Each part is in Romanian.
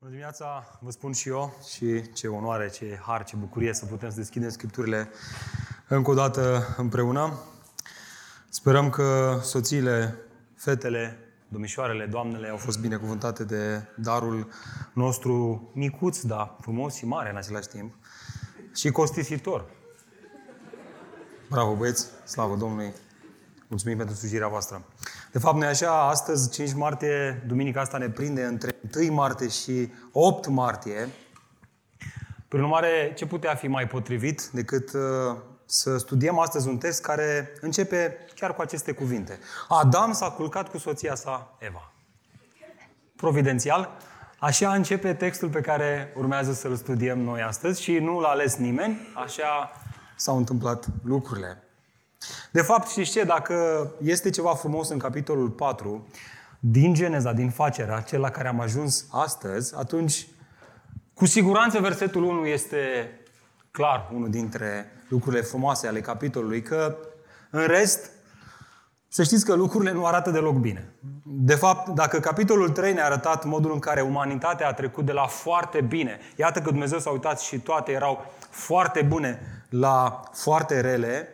Bună dimineața, vă spun și eu și ce onoare, ce har, ce bucurie să putem să deschidem Scripturile încă o dată împreună. Sperăm că soțiile, fetele, domnișoarele, doamnele au fost binecuvântate de darul nostru micuț, dar frumos și mare în același timp și costisitor. Bravo băieți, slavă Domnului! Mulțumim pentru slujirea voastră. De fapt, noi așa, astăzi, 5 martie, duminica asta ne prinde între 1 martie și 8 martie. Prin urmare, ce putea fi mai potrivit decât uh, să studiem astăzi un text care începe chiar cu aceste cuvinte. Adam s-a culcat cu soția sa, Eva. Providențial, așa începe textul pe care urmează să-l studiem noi astăzi și nu l-a ales nimeni, așa s-au întâmplat lucrurile. De fapt, știți ce? Dacă este ceva frumos în capitolul 4, din Geneza, din facerea, cel la care am ajuns astăzi, atunci, cu siguranță, versetul 1 este clar unul dintre lucrurile frumoase ale capitolului, că în rest, să știți că lucrurile nu arată deloc bine. De fapt, dacă capitolul 3 ne-a arătat modul în care umanitatea a trecut de la foarte bine, iată că Dumnezeu s-a uitat și toate erau foarte bune la foarte rele,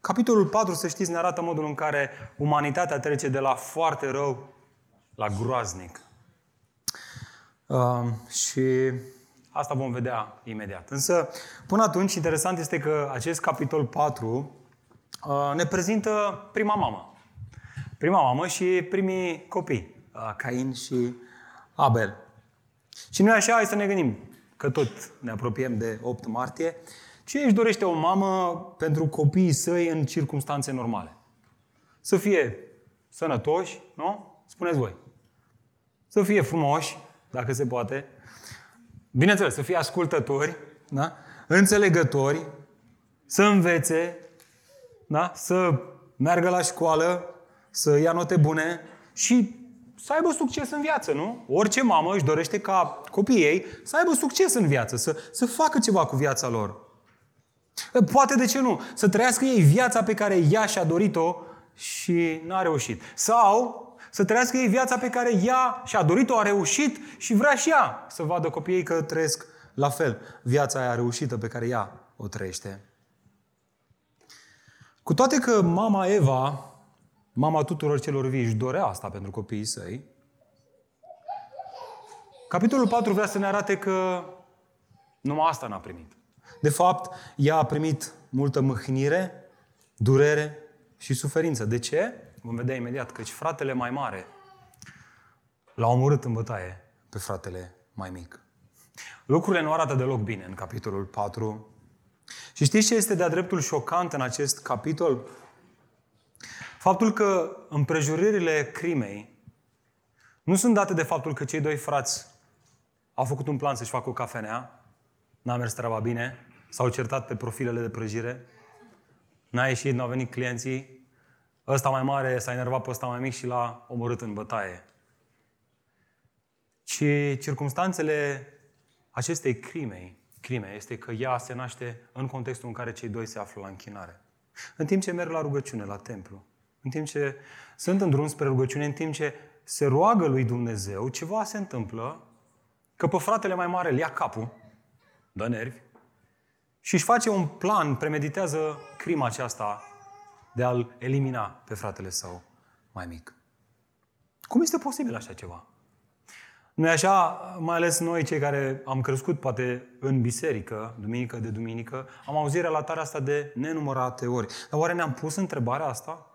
Capitolul 4, să știți, ne arată modul în care umanitatea trece de la foarte rău la groaznic. Uh, și asta vom vedea imediat. Însă, până atunci, interesant este că acest capitol 4 uh, ne prezintă prima mamă. Prima mamă și primii copii, uh, Cain și Abel. Și noi așa, hai să ne gândim că tot ne apropiem de 8 martie. Ce își dorește o mamă pentru copiii săi în circunstanțe normale? Să fie sănătoși, nu? Spuneți voi. Să fie frumoși, dacă se poate. Bineînțeles, să fie ascultători, da? înțelegători, să învețe, da? să meargă la școală, să ia note bune și să aibă succes în viață, nu? Orice mamă își dorește ca copiii ei să aibă succes în viață, să, să facă ceva cu viața lor. Poate, de ce nu, să trăiască ei viața pe care ea și-a dorit-o și n-a reușit. Sau să trăiască ei viața pe care ea și-a dorit-o, a reușit și vrea și ea să vadă copiii că trăiesc la fel viața aia reușită pe care ea o trăiește. Cu toate că mama Eva, mama tuturor celor vii, își dorea asta pentru copiii săi, capitolul 4 vrea să ne arate că numai asta n-a primit. De fapt, ea a primit multă mâhnire, durere și suferință. De ce? Vom vedea imediat, căci fratele mai mare l-a omorât în bătaie pe fratele mai mic. Lucrurile nu arată deloc bine în capitolul 4. Și știți ce este de-a dreptul șocant în acest capitol? Faptul că împrejuririle crimei nu sunt date de faptul că cei doi frați au făcut un plan să-și facă o cafenea, n-a mers treaba bine, s-au certat pe profilele de prăjire, n-a ieșit, n-au venit clienții, ăsta mai mare s-a enervat pe ăsta mai mic și l-a omorât în bătaie. Și circumstanțele acestei crimei, crime este că ea se naște în contextul în care cei doi se află la închinare. În timp ce merg la rugăciune, la templu, în timp ce sunt în drum spre rugăciune, în timp ce se roagă lui Dumnezeu, ceva se întâmplă, că pe fratele mai mare îl ia capul, dă nervi, și își face un plan, premeditează crima aceasta de a-l elimina pe fratele său mai mic. Cum este posibil așa ceva? Noi așa, mai ales noi cei care am crescut poate în biserică, duminică de duminică, am auzit relatarea asta de nenumărate ori. Dar oare ne-am pus întrebarea asta?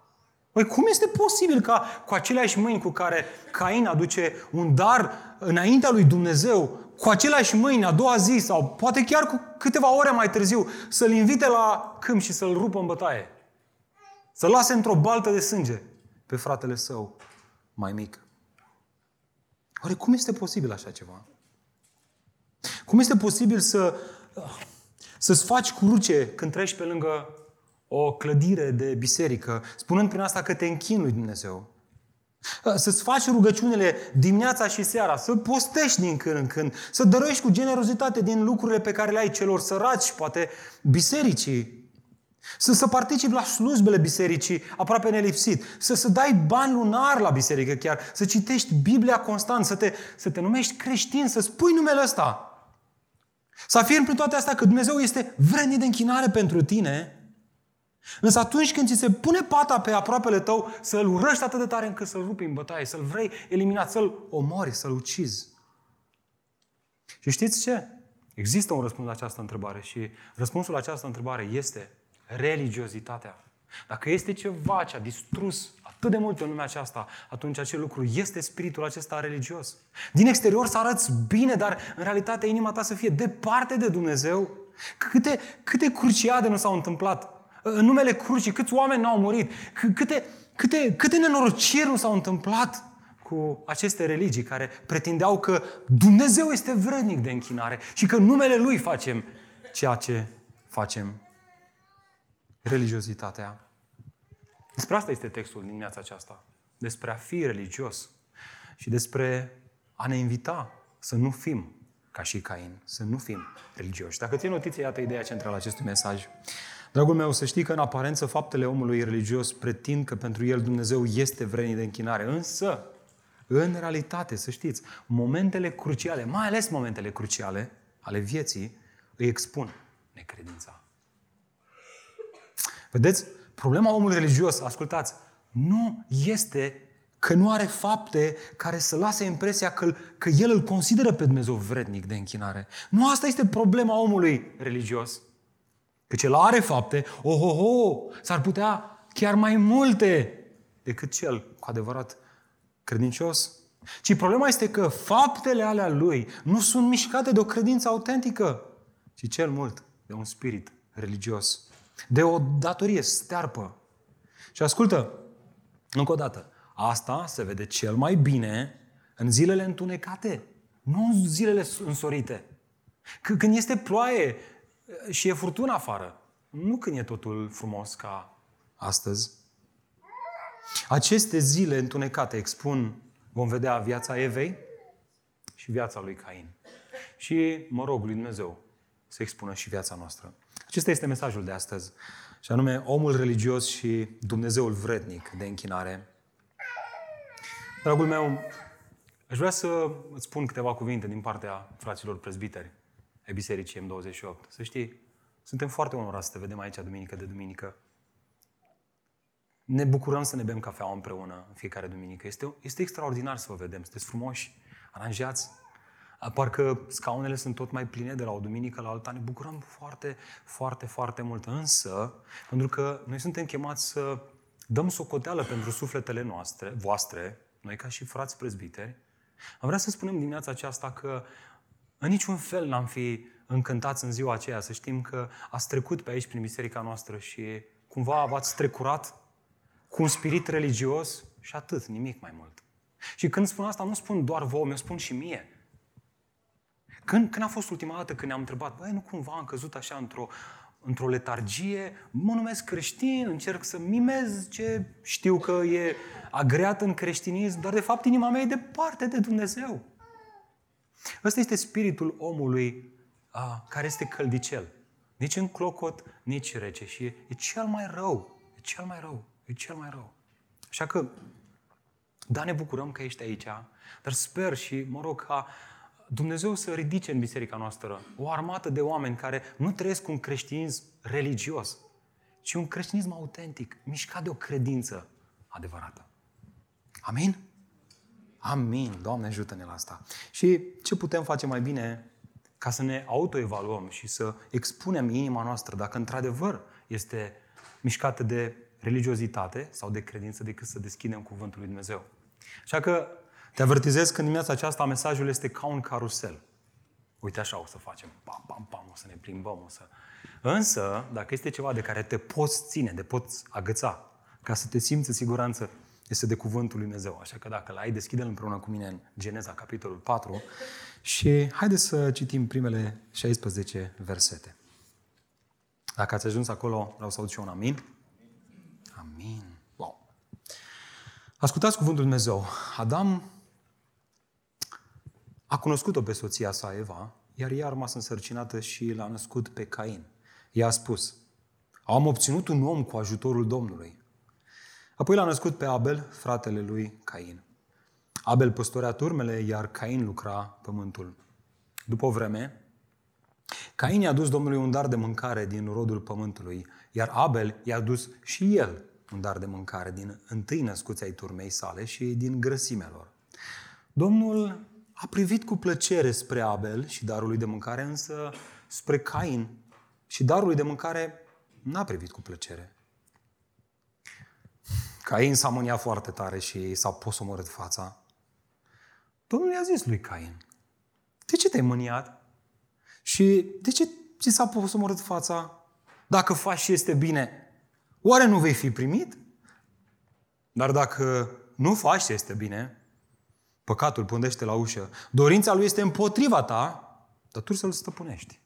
Păi cum este posibil ca cu aceleași mâini cu care Cain aduce un dar înaintea lui Dumnezeu, cu aceleași mâini, a doua zi sau poate chiar cu câteva ore mai târziu, să-l invite la câmp și să-l rupă în bătaie. Să lase într-o baltă de sânge pe fratele său mai mic. Oare cum este posibil așa ceva? Cum este posibil să, să-ți faci cruce când treci pe lângă o clădire de biserică, spunând prin asta că te închin lui Dumnezeu? Să-ți faci rugăciunile dimineața și seara, să postești din când în când, să dăruiești cu generozitate din lucrurile pe care le ai celor săraci, poate bisericii. Să, să participi la slujbele bisericii aproape nelipsit. Să, să dai bani lunar la biserică chiar. Să citești Biblia constant. Să te, să te numești creștin. Să spui numele ăsta. Să afirmi prin toate astea că Dumnezeu este vrednic de închinare pentru tine. Însă atunci când ți se pune pata pe aproapele tău, să-l urăști atât de tare încât să-l rupi în bătaie, să-l vrei eliminat, să-l omori, să-l ucizi. Și știți ce? Există un răspuns la această întrebare și răspunsul la această întrebare este religiozitatea. Dacă este ceva ce a distrus atât de mult în lumea aceasta, atunci acel lucru este spiritul acesta religios. Din exterior să arăți bine, dar în realitate inima ta să fie departe de Dumnezeu. Câte, câte cruciade nu s-au întâmplat în numele crucii, câți oameni n-au murit, câte, câte, câte nenorociri nu s-au întâmplat cu aceste religii care pretindeau că Dumnezeu este vrednic de închinare și că în numele Lui facem ceea ce facem. Religiozitatea. Despre asta este textul din dimineața aceasta. Despre a fi religios și despre a ne invita să nu fim ca și Cain, să nu fim religioși. Dacă ții notiție, iată ideea centrală a acestui mesaj. Dragul meu, să știi că în aparență faptele omului religios pretind că pentru el Dumnezeu este vrednic de închinare. Însă, în realitate, să știți, momentele cruciale, mai ales momentele cruciale ale vieții, îi expun necredința. Vedeți? Problema omului religios, ascultați, nu este că nu are fapte care să lase impresia că, că el îl consideră pe Dumnezeu vrednic de închinare. Nu asta este problema omului religios. Că cel are fapte, oh, oh, oh, s-ar putea chiar mai multe decât cel cu adevărat credincios. Ci problema este că faptele alea lui nu sunt mișcate de o credință autentică, ci cel mult de un spirit religios, de o datorie stearpă. Și ascultă, încă o dată, asta se vede cel mai bine în zilele întunecate, nu în zilele însorite. Când este ploaie, și e furtună afară. Nu când e totul frumos ca astăzi. Aceste zile întunecate expun, vom vedea, viața Evei și viața lui Cain. Și mă rog lui Dumnezeu să expună și viața noastră. Acesta este mesajul de astăzi. Și anume, omul religios și Dumnezeul vrednic de închinare. Dragul meu, aș vrea să îți spun câteva cuvinte din partea fraților prezbiteri ai Bisericii M28. Să știi, suntem foarte onorați să te vedem aici duminică de duminică. Ne bucurăm să ne bem cafea împreună în fiecare duminică. Este, este extraordinar să vă vedem. Sunteți frumoși, aranjați. Parcă scaunele sunt tot mai pline de la o duminică la alta. Ne bucurăm foarte, foarte, foarte mult. Însă, pentru că noi suntem chemați să dăm socoteală pentru sufletele noastre, voastre, noi ca și frați prezbiteri, am vrea să spunem dimineața aceasta că în niciun fel n-am fi încântați în ziua aceea să știm că ați trecut pe aici prin biserica noastră și cumva v-ați strecurat cu un spirit religios și atât, nimic mai mult. Și când spun asta, nu spun doar vouă, mi-o spun și mie. Când, când a fost ultima dată când ne-am întrebat, băi, nu cumva am căzut așa într-o, într-o letargie, mă numesc creștin, încerc să mimez ce știu că e agreat în creștinism, dar de fapt inima mea e departe de Dumnezeu. Ăsta este spiritul omului a, care este căldicel. Nici în clocot, nici rece. Și e, e cel mai rău. E cel mai rău. E cel mai rău. Așa că, da, ne bucurăm că ești aici, dar sper și mă rog ca Dumnezeu să ridice în biserica noastră o armată de oameni care nu trăiesc un creștinism religios, ci un creștinism autentic, mișcat de o credință adevărată. Amin? Amin. Doamne, ajută-ne la asta. Și ce putem face mai bine ca să ne autoevaluăm și să expunem inima noastră dacă într-adevăr este mișcată de religiozitate sau de credință decât să deschidem Cuvântul lui Dumnezeu. Așa că te avertizez că în dimineața aceasta mesajul este ca un carusel. Uite așa o să facem. Pam, pam, pam, o să ne plimbăm, o să... Însă, dacă este ceva de care te poți ține, de poți agăța, ca să te simți în siguranță, este de Cuvântul lui Dumnezeu. Așa că dacă l-ai, deschide-l împreună cu mine în Geneza, capitolul 4 și haideți să citim primele 16 versete. Dacă ați ajuns acolo, vreau să aud și un amin. Amin. Wow. Ascultați cuvântul lui Dumnezeu. Adam a cunoscut-o pe soția sa, Eva, iar ea a rămas însărcinată și l-a născut pe Cain. Ea a spus, Am obținut un om cu ajutorul Domnului. Apoi l-a născut pe Abel, fratele lui Cain. Abel păstorea turmele, iar Cain lucra pământul. După o vreme, Cain i-a dus Domnului un dar de mâncare din rodul pământului, iar Abel i-a dus și el un dar de mâncare din întâi născuți ai turmei sale și din grăsimea lor. Domnul a privit cu plăcere spre Abel și darul lui de mâncare, însă spre Cain și darul lui de mâncare n-a privit cu plăcere. Cain s-a mâniat foarte tare și s-a posomorât fața. Domnul i-a zis lui Cain, de ce te-ai mâniat? Și de ce ți s-a posomorât fața? Dacă faci și este bine, oare nu vei fi primit? Dar dacă nu faci și este bine, păcatul pândește la ușă. Dorința lui este împotriva ta, dar tu să-l stăpânești.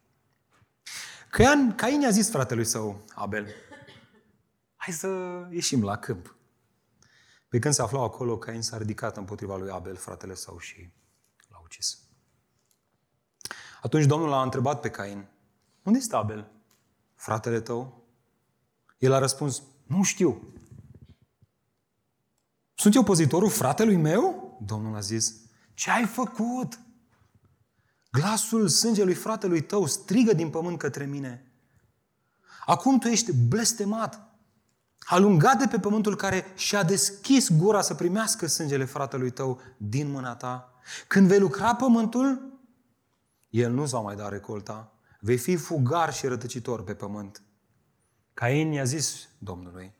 Cain, Cain i-a zis fratelui său, Abel, hai să ieșim la câmp. Pe când se aflau acolo, Cain s-a ridicat împotriva lui Abel, fratele său, și l-a ucis. Atunci Domnul a întrebat pe Cain, unde este Abel, fratele tău? El a răspuns, nu știu. Sunt eu pozitorul fratelui meu? Domnul a zis, ce ai făcut? Glasul sângelui fratelui tău strigă din pământ către mine. Acum tu ești blestemat, alungat de pe pământul care și-a deschis gura să primească sângele fratelui tău din mâna ta. Când vei lucra pământul, el nu-ți va mai da recolta. Vei fi fugar și rătăcitor pe pământ. Cain i-a zis Domnului,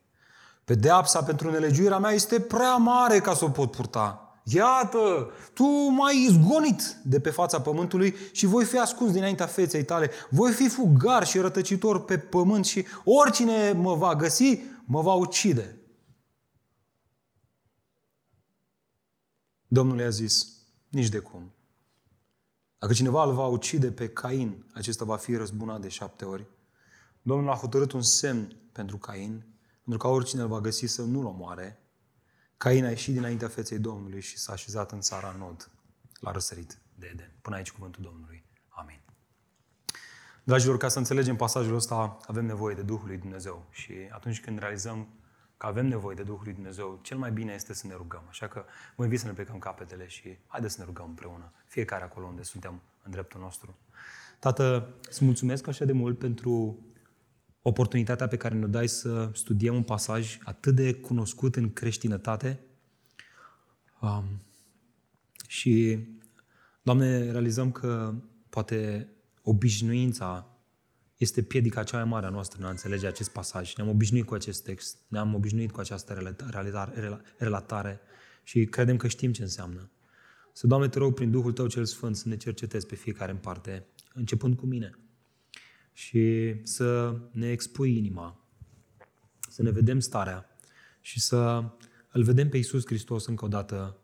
pedeapsa pentru nelegiuirea mea este prea mare ca să o pot purta. Iată, tu m-ai izgonit de pe fața pământului și voi fi ascuns dinaintea feței tale. Voi fi fugar și rătăcitor pe pământ și oricine mă va găsi, mă va ucide. Domnul i-a zis, nici de cum. Dacă cineva îl va ucide pe Cain, acesta va fi răzbunat de șapte ori. Domnul a hotărât un semn pentru Cain, pentru ca oricine îl va găsi să nu-l omoare. Cain a ieșit dinaintea feței Domnului și s-a așezat în țara Nod, la răsărit de Eden. Până aici cuvântul Domnului. Amin. Dragilor, ca să înțelegem pasajul ăsta, avem nevoie de Duhul lui Dumnezeu. Și atunci când realizăm că avem nevoie de Duhul lui Dumnezeu, cel mai bine este să ne rugăm. Așa că mă invit să ne plecăm capetele și haideți să ne rugăm împreună, fiecare acolo unde suntem în dreptul nostru. Tată, îți mulțumesc așa de mult pentru oportunitatea pe care ne dai să studiem un pasaj atât de cunoscut în creștinătate. Um, și, Doamne, realizăm că poate obișnuința este piedica cea mai mare a noastră în a înțelege acest pasaj. Ne-am obișnuit cu acest text, ne-am obișnuit cu această relatare și credem că știm ce înseamnă. Să, Doamne, te rog, prin Duhul Tău cel Sfânt, să ne cercetezi pe fiecare în parte, începând cu mine. Și să ne expui inima, să ne vedem starea și să îl vedem pe Iisus Hristos încă o dată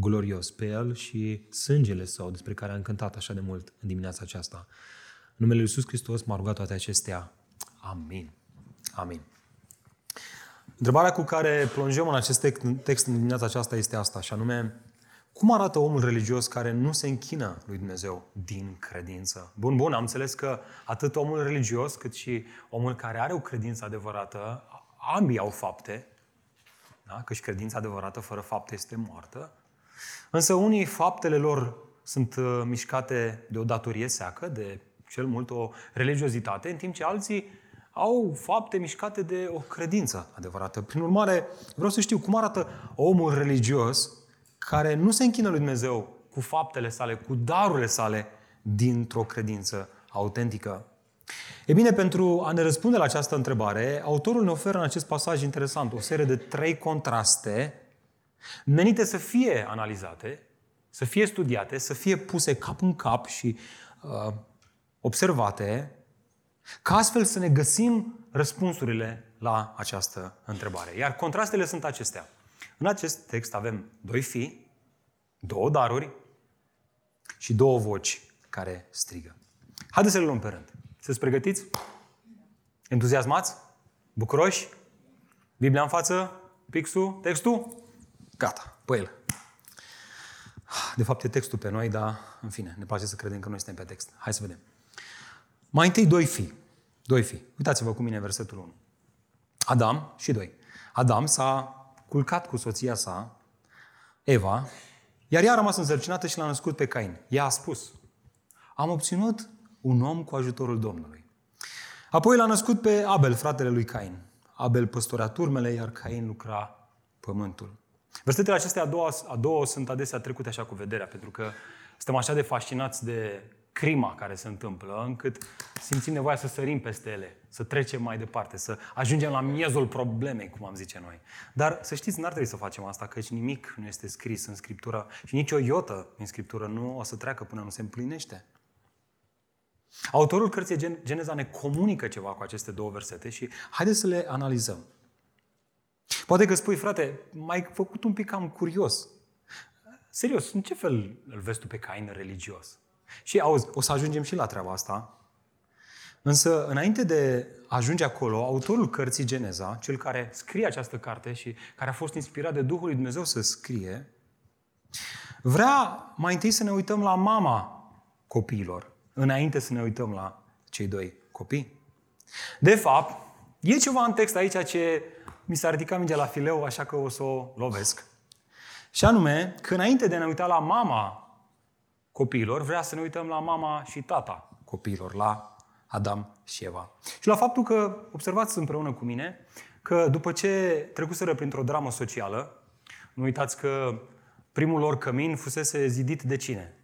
glorios, pe El și sângele Său, despre care am cântat așa de mult în dimineața aceasta. În numele Lui Iisus Hristos m-a rugat toate acestea. Amin. Amin. Întrebarea cu care plonjăm în acest text în dimineața aceasta este asta, și anume, cum arată omul religios care nu se închină lui Dumnezeu din credință? Bun, bun, am înțeles că atât omul religios cât și omul care are o credință adevărată, ambii au fapte, da? că și credința adevărată fără fapte este moartă, însă unii faptele lor sunt uh, mișcate de o datorie seacă, de cel mult o religiozitate, în timp ce alții au fapte mișcate de o credință adevărată. Prin urmare, vreau să știu cum arată omul religios care nu se închină lui Dumnezeu cu faptele sale, cu darurile sale, dintr-o credință autentică. E bine, pentru a ne răspunde la această întrebare, autorul ne oferă în acest pasaj interesant o serie de trei contraste menite să fie analizate, să fie studiate, să fie puse cap în cap și uh, observate, ca astfel să ne găsim răspunsurile la această întrebare. Iar contrastele sunt acestea. În acest text avem doi fii, două daruri și două voci care strigă. Haideți să le luăm pe rând. Sunteți pregătiți? Entuziasmați? Bucuroși? Biblia în față? Pixul? Textul? Gata, pe el. De fapt e textul pe noi, dar în fine, ne place să credem că noi suntem pe text. Hai să vedem. Mai întâi doi fii. Doi fii. Uitați-vă cu mine versetul 1. Adam și doi. Adam s-a culcat cu soția sa, Eva, iar ea a rămas însărcinată și l-a născut pe Cain. Ea a spus, am obținut un om cu ajutorul Domnului. Apoi l-a născut pe Abel, fratele lui Cain. Abel păstorea turmele, iar Cain lucra pământul. Versetele acestea a doua, a doua sunt adesea trecute așa cu vederea, pentru că suntem așa de fascinați de crima care se întâmplă, încât simțim nevoia să sărim peste ele, să trecem mai departe, să ajungem la miezul problemei, cum am zice noi. Dar să știți, n-ar trebui să facem asta, căci nimic nu este scris în Scriptură și nici o iotă în Scriptură nu o să treacă până nu se împlinește. Autorul cărții Geneza ne comunică ceva cu aceste două versete și haideți să le analizăm. Poate că spui, frate, m-ai făcut un pic cam curios. Serios, în ce fel îl vezi tu pe Cain religios? Și auzi, o să ajungem și la treaba asta. Însă, înainte de a ajunge acolo, autorul cărții Geneza, cel care scrie această carte și care a fost inspirat de Duhul lui Dumnezeu să scrie, vrea mai întâi să ne uităm la mama copiilor, înainte să ne uităm la cei doi copii. De fapt, e ceva în text aici ce mi s-a ridicat mingea la fileu, așa că o să o lovesc. Și anume, că înainte de a ne uita la mama copiilor, vrea să ne uităm la mama și tata copiilor, la Adam și Eva. Și la faptul că, observați împreună cu mine, că după ce trecuseră printr-o dramă socială, nu uitați că primul lor cămin fusese zidit de cine?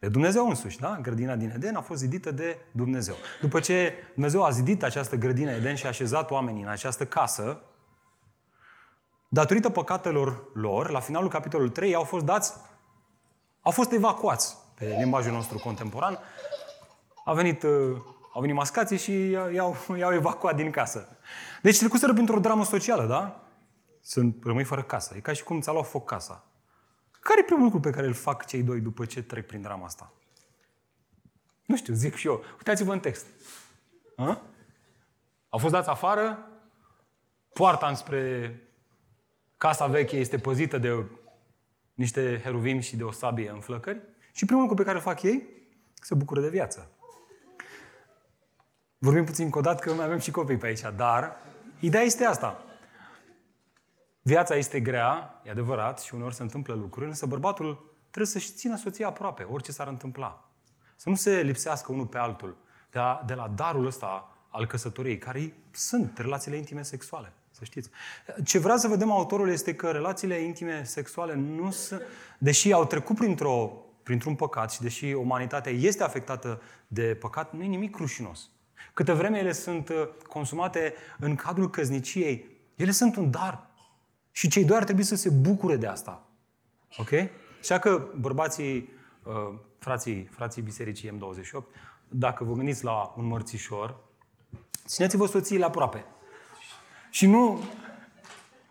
De Dumnezeu însuși, da? Grădina din Eden a fost zidită de Dumnezeu. După ce Dumnezeu a zidit această grădină Eden și a așezat oamenii în această casă, datorită păcatelor lor, la finalul capitolului 3, au fost dați, au fost evacuați pe limbajul nostru contemporan. A venit, uh, au venit mascații și i-au, i-au evacuat din casă. Deci trecuseră printr-o dramă socială, da? Sunt, rămâi fără casă. E ca și cum ți-a luat foc casa. Care e primul lucru pe care îl fac cei doi după ce trec prin drama asta? Nu știu, zic și eu. Uitați-vă în text. A? Au fost dați afară, poarta înspre casa veche este păzită de niște heruvim și de o sabie în flăcări și primul lucru pe care îl fac ei, se bucură de viață. Vorbim puțin codat că mai avem și copii pe aici, dar ideea este asta. Viața este grea, e adevărat, și uneori se întâmplă lucruri, însă bărbatul trebuie să-și țină soția aproape, orice s-ar întâmpla. Să nu se lipsească unul pe altul de la, de la darul ăsta al căsătoriei, care sunt relațiile intime sexuale, să știți. Ce vrea să vedem autorul este că relațiile intime sexuale nu sunt, deși au trecut printr-o, printr-un păcat și deși umanitatea este afectată de păcat, nu e nimic rușinos. Câte vreme ele sunt uh, consumate în cadrul căzniciei, ele sunt un dar și cei doi ar trebui să se bucure de asta. Ok? Așa că bărbații, uh, frații, frații bisericii M28, dacă vă gândiți la un mărțișor, țineți-vă soțiile aproape. Și nu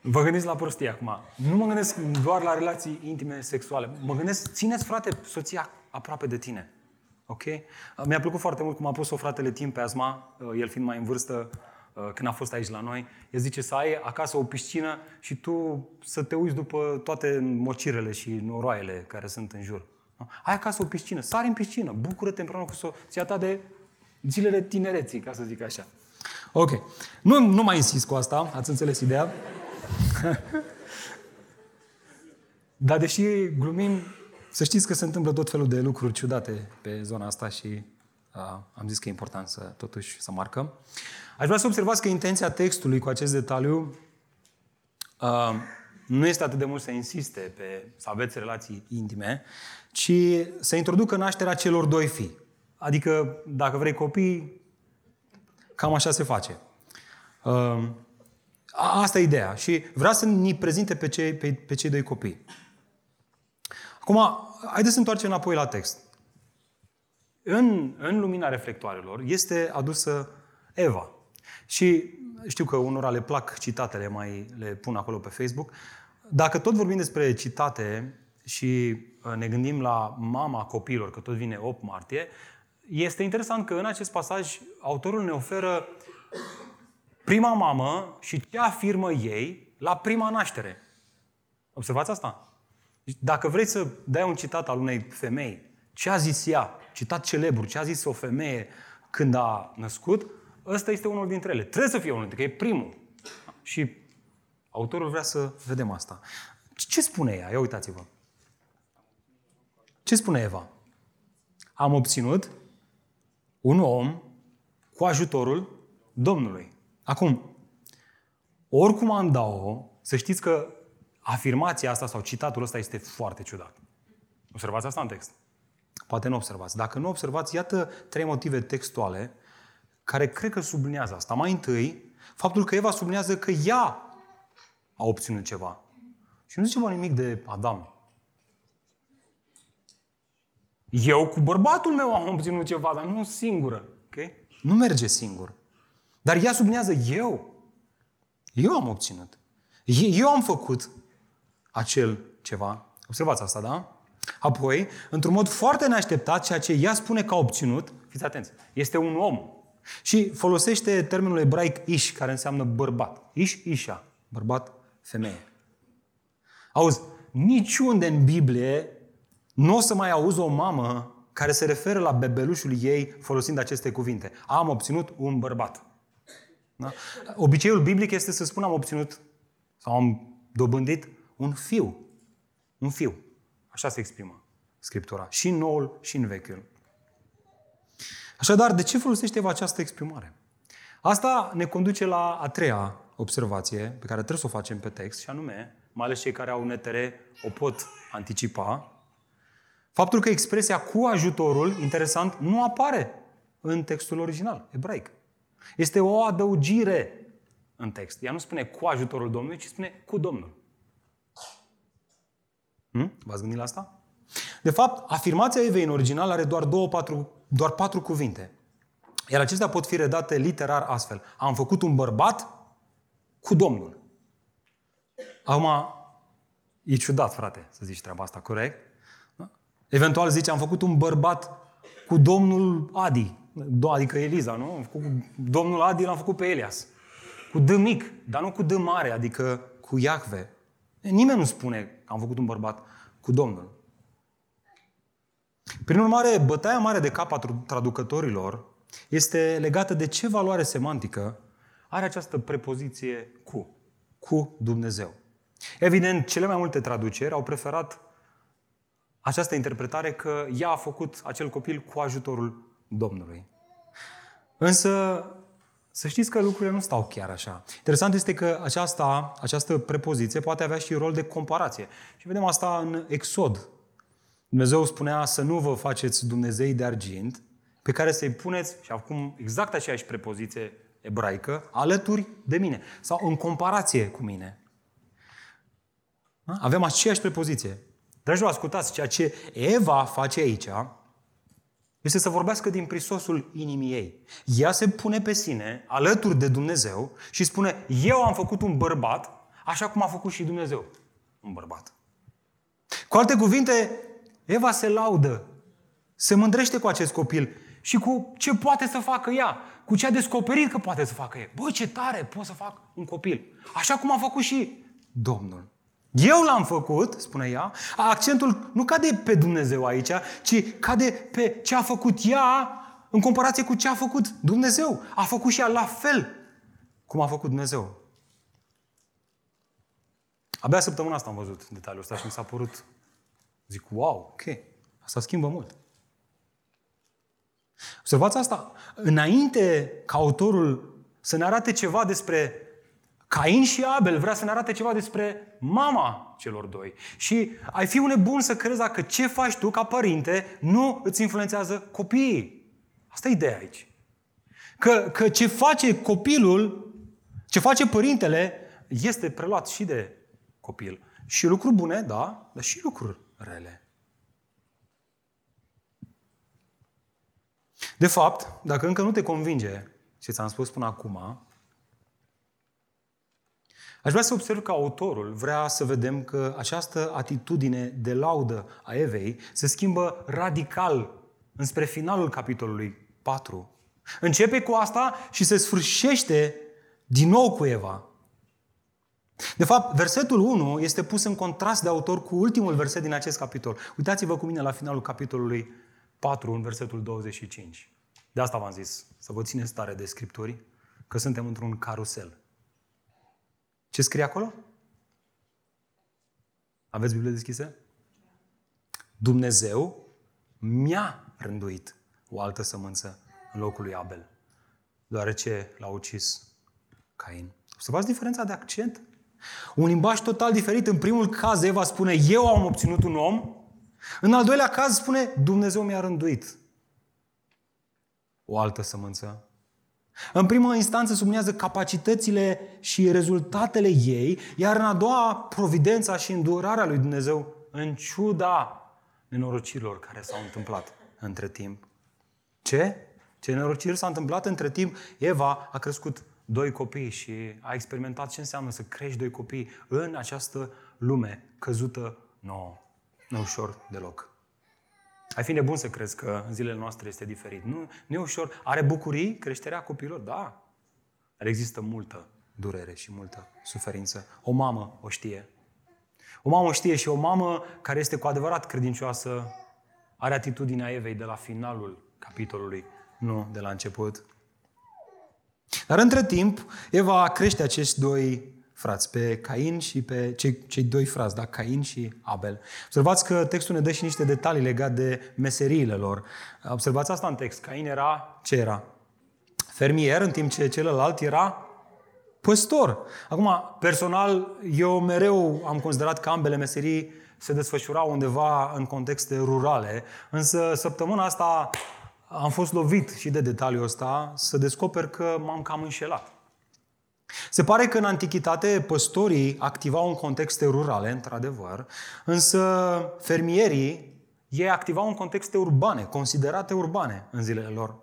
vă gândiți la prostie acum. Nu mă gândesc doar la relații intime sexuale. Mă gândesc, țineți, frate, soția aproape de tine. Ok? Mi-a plăcut foarte mult cum a pus-o fratele timp pe Asma, uh, el fiind mai în vârstă, Uh, când a fost aici la noi, el zice să ai acasă o piscină și tu să te uiți după toate mocirele și noroaiele care sunt în jur. Ai acasă o piscină, sari în piscină, bucură-te împreună cu soția ta de zilele tinereții, ca să zic așa. Ok. Nu, nu mai insist cu asta, ați înțeles ideea? Dar deși glumim, să știți că se întâmplă tot felul de lucruri ciudate pe zona asta și uh, am zis că e important să totuși să marcăm. Aș vrea să observați că intenția textului cu acest detaliu uh, nu este atât de mult să insiste pe să aveți relații intime, ci să introducă nașterea celor doi fii. Adică, dacă vrei copii, cam așa se face. Uh, asta e ideea. Și vrea să ne prezinte pe cei, pe, pe cei doi copii. Acum, haideți să întoarcem înapoi la text. În, în lumina reflectoarelor este adusă Eva. Și știu că unora le plac citatele, mai le pun acolo pe Facebook. Dacă tot vorbim despre citate și uh, ne gândim la mama copiilor, că tot vine 8 martie, este interesant că în acest pasaj autorul ne oferă prima mamă și ce afirmă ei la prima naștere. Observați asta? Dacă vreți să dai un citat al unei femei, ce a zis ea, citat celebru, ce a zis o femeie când a născut, ăsta este unul dintre ele. Trebuie să fie unul dintre ele, că e primul. Și autorul vrea să vedem asta. Ce spune ea? Ia uitați-vă. Ce spune Eva? Am obținut un om cu ajutorul Domnului. Acum, oricum am dat-o, să știți că afirmația asta sau citatul ăsta este foarte ciudat. Observați asta în text. Poate nu observați. Dacă nu observați, iată trei motive textuale care cred că sublinează asta. Mai întâi, faptul că Eva sublinează că ea a obținut ceva. Și nu zice mă nimic de Adam. Eu cu bărbatul meu am obținut ceva, dar nu singură. Okay? Nu merge singur. Dar ea sublinează eu. Eu am obținut. Eu am făcut acel ceva. Observați asta, da? Apoi, într-un mod foarte neașteptat, ceea ce ea spune că a obținut, fiți atenți, este un om. Și folosește termenul ebraic ish, care înseamnă bărbat. Ish, isha, bărbat, femeie. Auzi, niciunde în Biblie nu o să mai auzi o mamă care se referă la bebelușul ei folosind aceste cuvinte. Am obținut un bărbat. Da? Obiceiul biblic este să spună am obținut sau am dobândit un fiu. Un fiu. Așa se exprimă Scriptura. Și în Noul și în Vechiul. Așadar, de ce folosește Eva această exprimare? Asta ne conduce la a treia observație pe care trebuie să o facem pe text, și anume, mai ales cei care au NTR o pot anticipa, faptul că expresia cu ajutorul, interesant, nu apare în textul original, ebraic. Este o adăugire în text. Ea nu spune cu ajutorul Domnului, ci spune cu Domnul. Hmm? V-ați gândit la asta? De fapt, afirmația Evei în original are doar, două, patru, doar patru cuvinte. Iar acestea pot fi redate literar astfel. Am făcut un bărbat cu Domnul. Acum, e ciudat, frate, să zici treaba asta, corect? Da? Eventual zice, am făcut un bărbat cu Domnul Adi, adică Eliza, nu? Am făcut cu Domnul Adi l-am făcut pe Elias. Cu D mic, dar nu cu D mare, adică cu Iacve. Nimeni nu spune că am făcut un bărbat cu Domnul. Prin urmare, bătaia mare de cap a traducătorilor este legată de ce valoare semantică are această prepoziție cu, cu Dumnezeu. Evident, cele mai multe traduceri au preferat această interpretare că ea a făcut acel copil cu ajutorul Domnului. Însă, să știți că lucrurile nu stau chiar așa. Interesant este că aceasta, această prepoziție poate avea și rol de comparație. Și vedem asta în Exod. Dumnezeu spunea să nu vă faceți Dumnezei de argint, pe care să-i puneți, și acum exact aceeași prepoziție ebraică, alături de mine. Sau în comparație cu mine. Da? Avem aceeași prepoziție. Dragilor, ascultați, ceea ce Eva face aici este să vorbească din prisosul inimii ei. Ea se pune pe sine alături de Dumnezeu și spune, eu am făcut un bărbat așa cum a făcut și Dumnezeu un bărbat. Cu alte cuvinte, Eva se laudă, se mândrește cu acest copil și cu ce poate să facă ea, cu ce a descoperit că poate să facă ea. Băi, ce tare pot să fac un copil. Așa cum a făcut și Domnul. Eu l-am făcut, spune ea, accentul nu cade pe Dumnezeu aici, ci cade pe ce a făcut ea în comparație cu ce a făcut Dumnezeu. A făcut și ea la fel cum a făcut Dumnezeu. Abia săptămâna asta am văzut detaliul ăsta și mi s-a părut, zic, wow, ok, asta schimbă mult. Observați asta. Înainte ca autorul să ne arate ceva despre Cain și Abel vrea să ne arate ceva despre mama celor doi. Și ai fi un nebun să crezi că ce faci tu ca părinte nu îți influențează copiii. Asta e ideea aici. Că, că ce face copilul, ce face părintele, este preluat și de copil. Și lucruri bune, da, dar și lucruri rele. De fapt, dacă încă nu te convinge ce ți-am spus până acum, Aș vrea să observ că autorul vrea să vedem că această atitudine de laudă a Evei se schimbă radical înspre finalul capitolului 4. Începe cu asta și se sfârșește din nou cu Eva. De fapt, versetul 1 este pus în contrast de autor cu ultimul verset din acest capitol. Uitați-vă cu mine la finalul capitolului 4, în versetul 25. De asta v-am zis, să vă țineți tare de scripturi, că suntem într-un carusel. Ce scrie acolo? Aveți Biblie deschise? Dumnezeu mi-a rânduit o altă sămânță în locul lui Abel, deoarece l-a ucis Cain. Observați diferența de accent? Un limbaj total diferit. În primul caz, Eva spune, eu am obținut un om. În al doilea caz spune, Dumnezeu mi-a rânduit o altă sămânță. În prima instanță sublinează capacitățile și rezultatele ei, iar în a doua, providența și îndurarea lui Dumnezeu, în ciuda nenorocirilor care s-au întâmplat între timp. Ce? Ce nenorociri s-au întâmplat între timp? Eva a crescut doi copii și a experimentat ce înseamnă să crești doi copii în această lume căzută nouă. Nu ușor deloc. Ai fi nebun să crezi că în zilele noastre este diferit. Nu, nu e ușor. Are bucurii creșterea copilor? Da. Dar există multă durere și multă suferință. O mamă o știe. O mamă o știe și o mamă care este cu adevărat credincioasă are atitudinea Evei de la finalul capitolului, nu de la început. Dar între timp, Eva crește acești doi frați, pe Cain și pe cei, cei doi frați, da? Cain și Abel. Observați că textul ne dă și niște detalii legate de meseriile lor. Observați asta în text. Cain era, ce era? Fermier, în timp ce celălalt era păstor. Acum, personal, eu mereu am considerat că ambele meserii se desfășurau undeva în contexte rurale, însă săptămâna asta am fost lovit și de detaliul ăsta să descoper că m-am cam înșelat. Se pare că în antichitate păstorii activau în contexte rurale, într-adevăr, însă fermierii ei activau în contexte urbane, considerate urbane în zilele lor.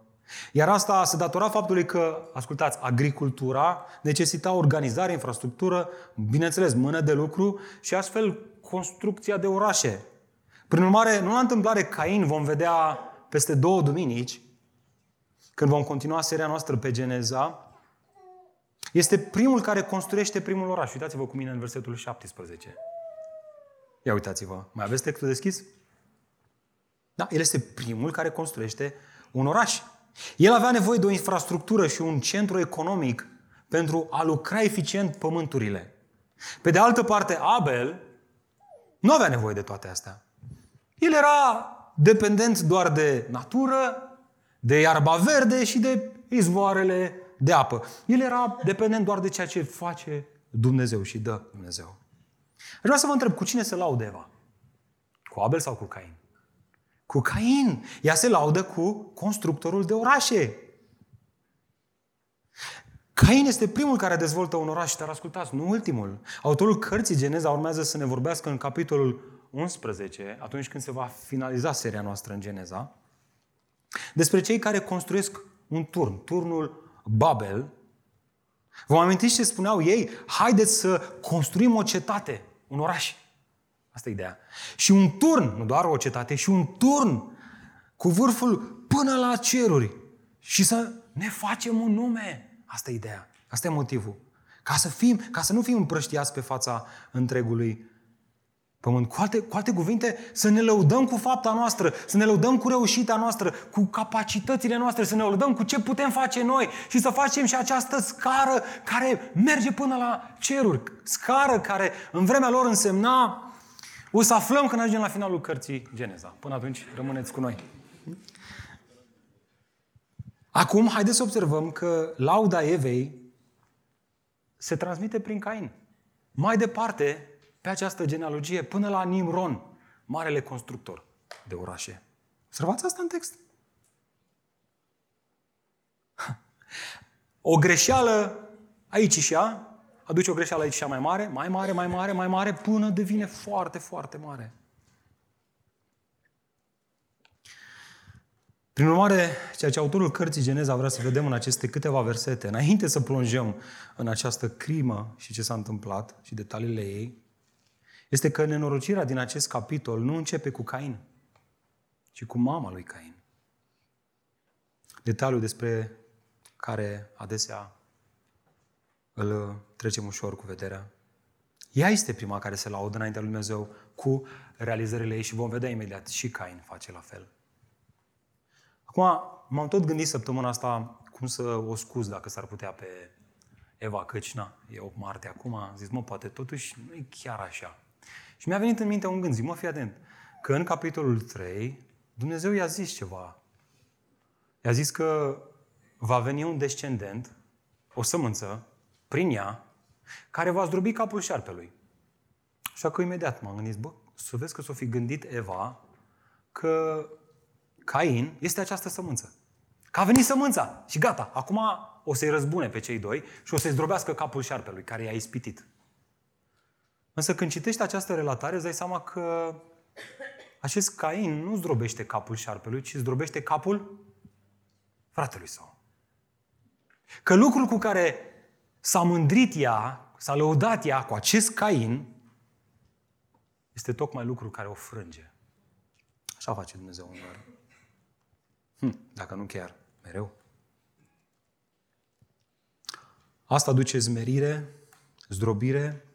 Iar asta se datora faptului că, ascultați, agricultura necesita organizare, infrastructură, bineînțeles, mână de lucru și astfel construcția de orașe. Prin urmare, nu la întâmplare Cain vom vedea peste două duminici, când vom continua seria noastră pe Geneza, este primul care construiește primul oraș. Uitați-vă cu mine în versetul 17. Ia uitați-vă. Mai aveți textul deschis? Da, el este primul care construiește un oraș. El avea nevoie de o infrastructură și un centru economic pentru a lucra eficient pământurile. Pe de altă parte, Abel nu avea nevoie de toate astea. El era dependent doar de natură, de iarba verde și de izvoarele de apă. El era dependent doar de ceea ce face Dumnezeu și dă Dumnezeu. Vreau să vă întreb, cu cine se laudă Eva? Cu Abel sau cu Cain? Cu Cain. Ea se laudă cu constructorul de orașe. Cain este primul care dezvoltă un oraș, dar ascultați, nu ultimul. Autorul cărții Geneza urmează să ne vorbească în capitolul 11, atunci când se va finaliza seria noastră în Geneza, despre cei care construiesc un turn, turnul Babel, Vă amintiți ce spuneau ei? Haideți să construim o cetate, un oraș. Asta e ideea. Și un turn, nu doar o cetate, și un turn cu vârful până la ceruri. Și să ne facem un nume. Asta e ideea. Asta e motivul. Ca să, fim, ca să nu fim împrăștiați pe fața întregului pământ. Cu alte, cu alte cuvinte, să ne lăudăm cu fapta noastră, să ne lăudăm cu reușita noastră, cu capacitățile noastre, să ne lăudăm cu ce putem face noi și să facem și această scară care merge până la ceruri. Scară care în vremea lor însemna o să aflăm când ajungem la finalul cărții Geneza. Până atunci, rămâneți cu noi. Acum, haideți să observăm că lauda Evei se transmite prin Cain. Mai departe, pe această genealogie până la Nimron, marele constructor de orașe. Observați asta în text? O greșeală aici și ea, aduce o greșeală aici și mai mare, mai mare, mai mare, mai mare, până devine foarte, foarte mare. Prin urmare, ceea ce autorul cărții Geneza vrea să vedem în aceste câteva versete, înainte să plonjăm în această crimă și ce s-a întâmplat și detaliile ei, este că nenorocirea din acest capitol nu începe cu Cain, ci cu mama lui Cain. Detaliul despre care adesea îl trecem ușor cu vederea. Ea este prima care se laudă înaintea lui Dumnezeu cu realizările ei și vom vedea imediat și Cain face la fel. Acum, m-am tot gândit săptămâna asta cum să o scuz dacă s-ar putea pe Eva, căci na, e 8 martie acum, am zis, mă, poate totuși nu e chiar așa. Și mi-a venit în minte un gând, zic, mă, fii atent, că în capitolul 3, Dumnezeu i-a zis ceva. I-a zis că va veni un descendent, o sămânță, prin ea, care va zdrobi capul șarpelui. Așa că imediat m-am gândit, bă, să vezi că s-o fi gândit Eva că Cain este această sămânță. Că a venit sămânța și gata, acum o să-i răzbune pe cei doi și o să-i zdrobească capul șarpelui care i-a ispitit. Însă când citești această relatare, îți dai seama că acest Cain nu zdrobește capul șarpelui, ci zdrobește capul fratelui său. Că lucrul cu care s-a mândrit ea, s-a lăudat ea cu acest Cain, este tocmai lucrul care o frânge. Așa face Dumnezeu uneori. Hm, dacă nu chiar, mereu. Asta duce zmerire, zdrobire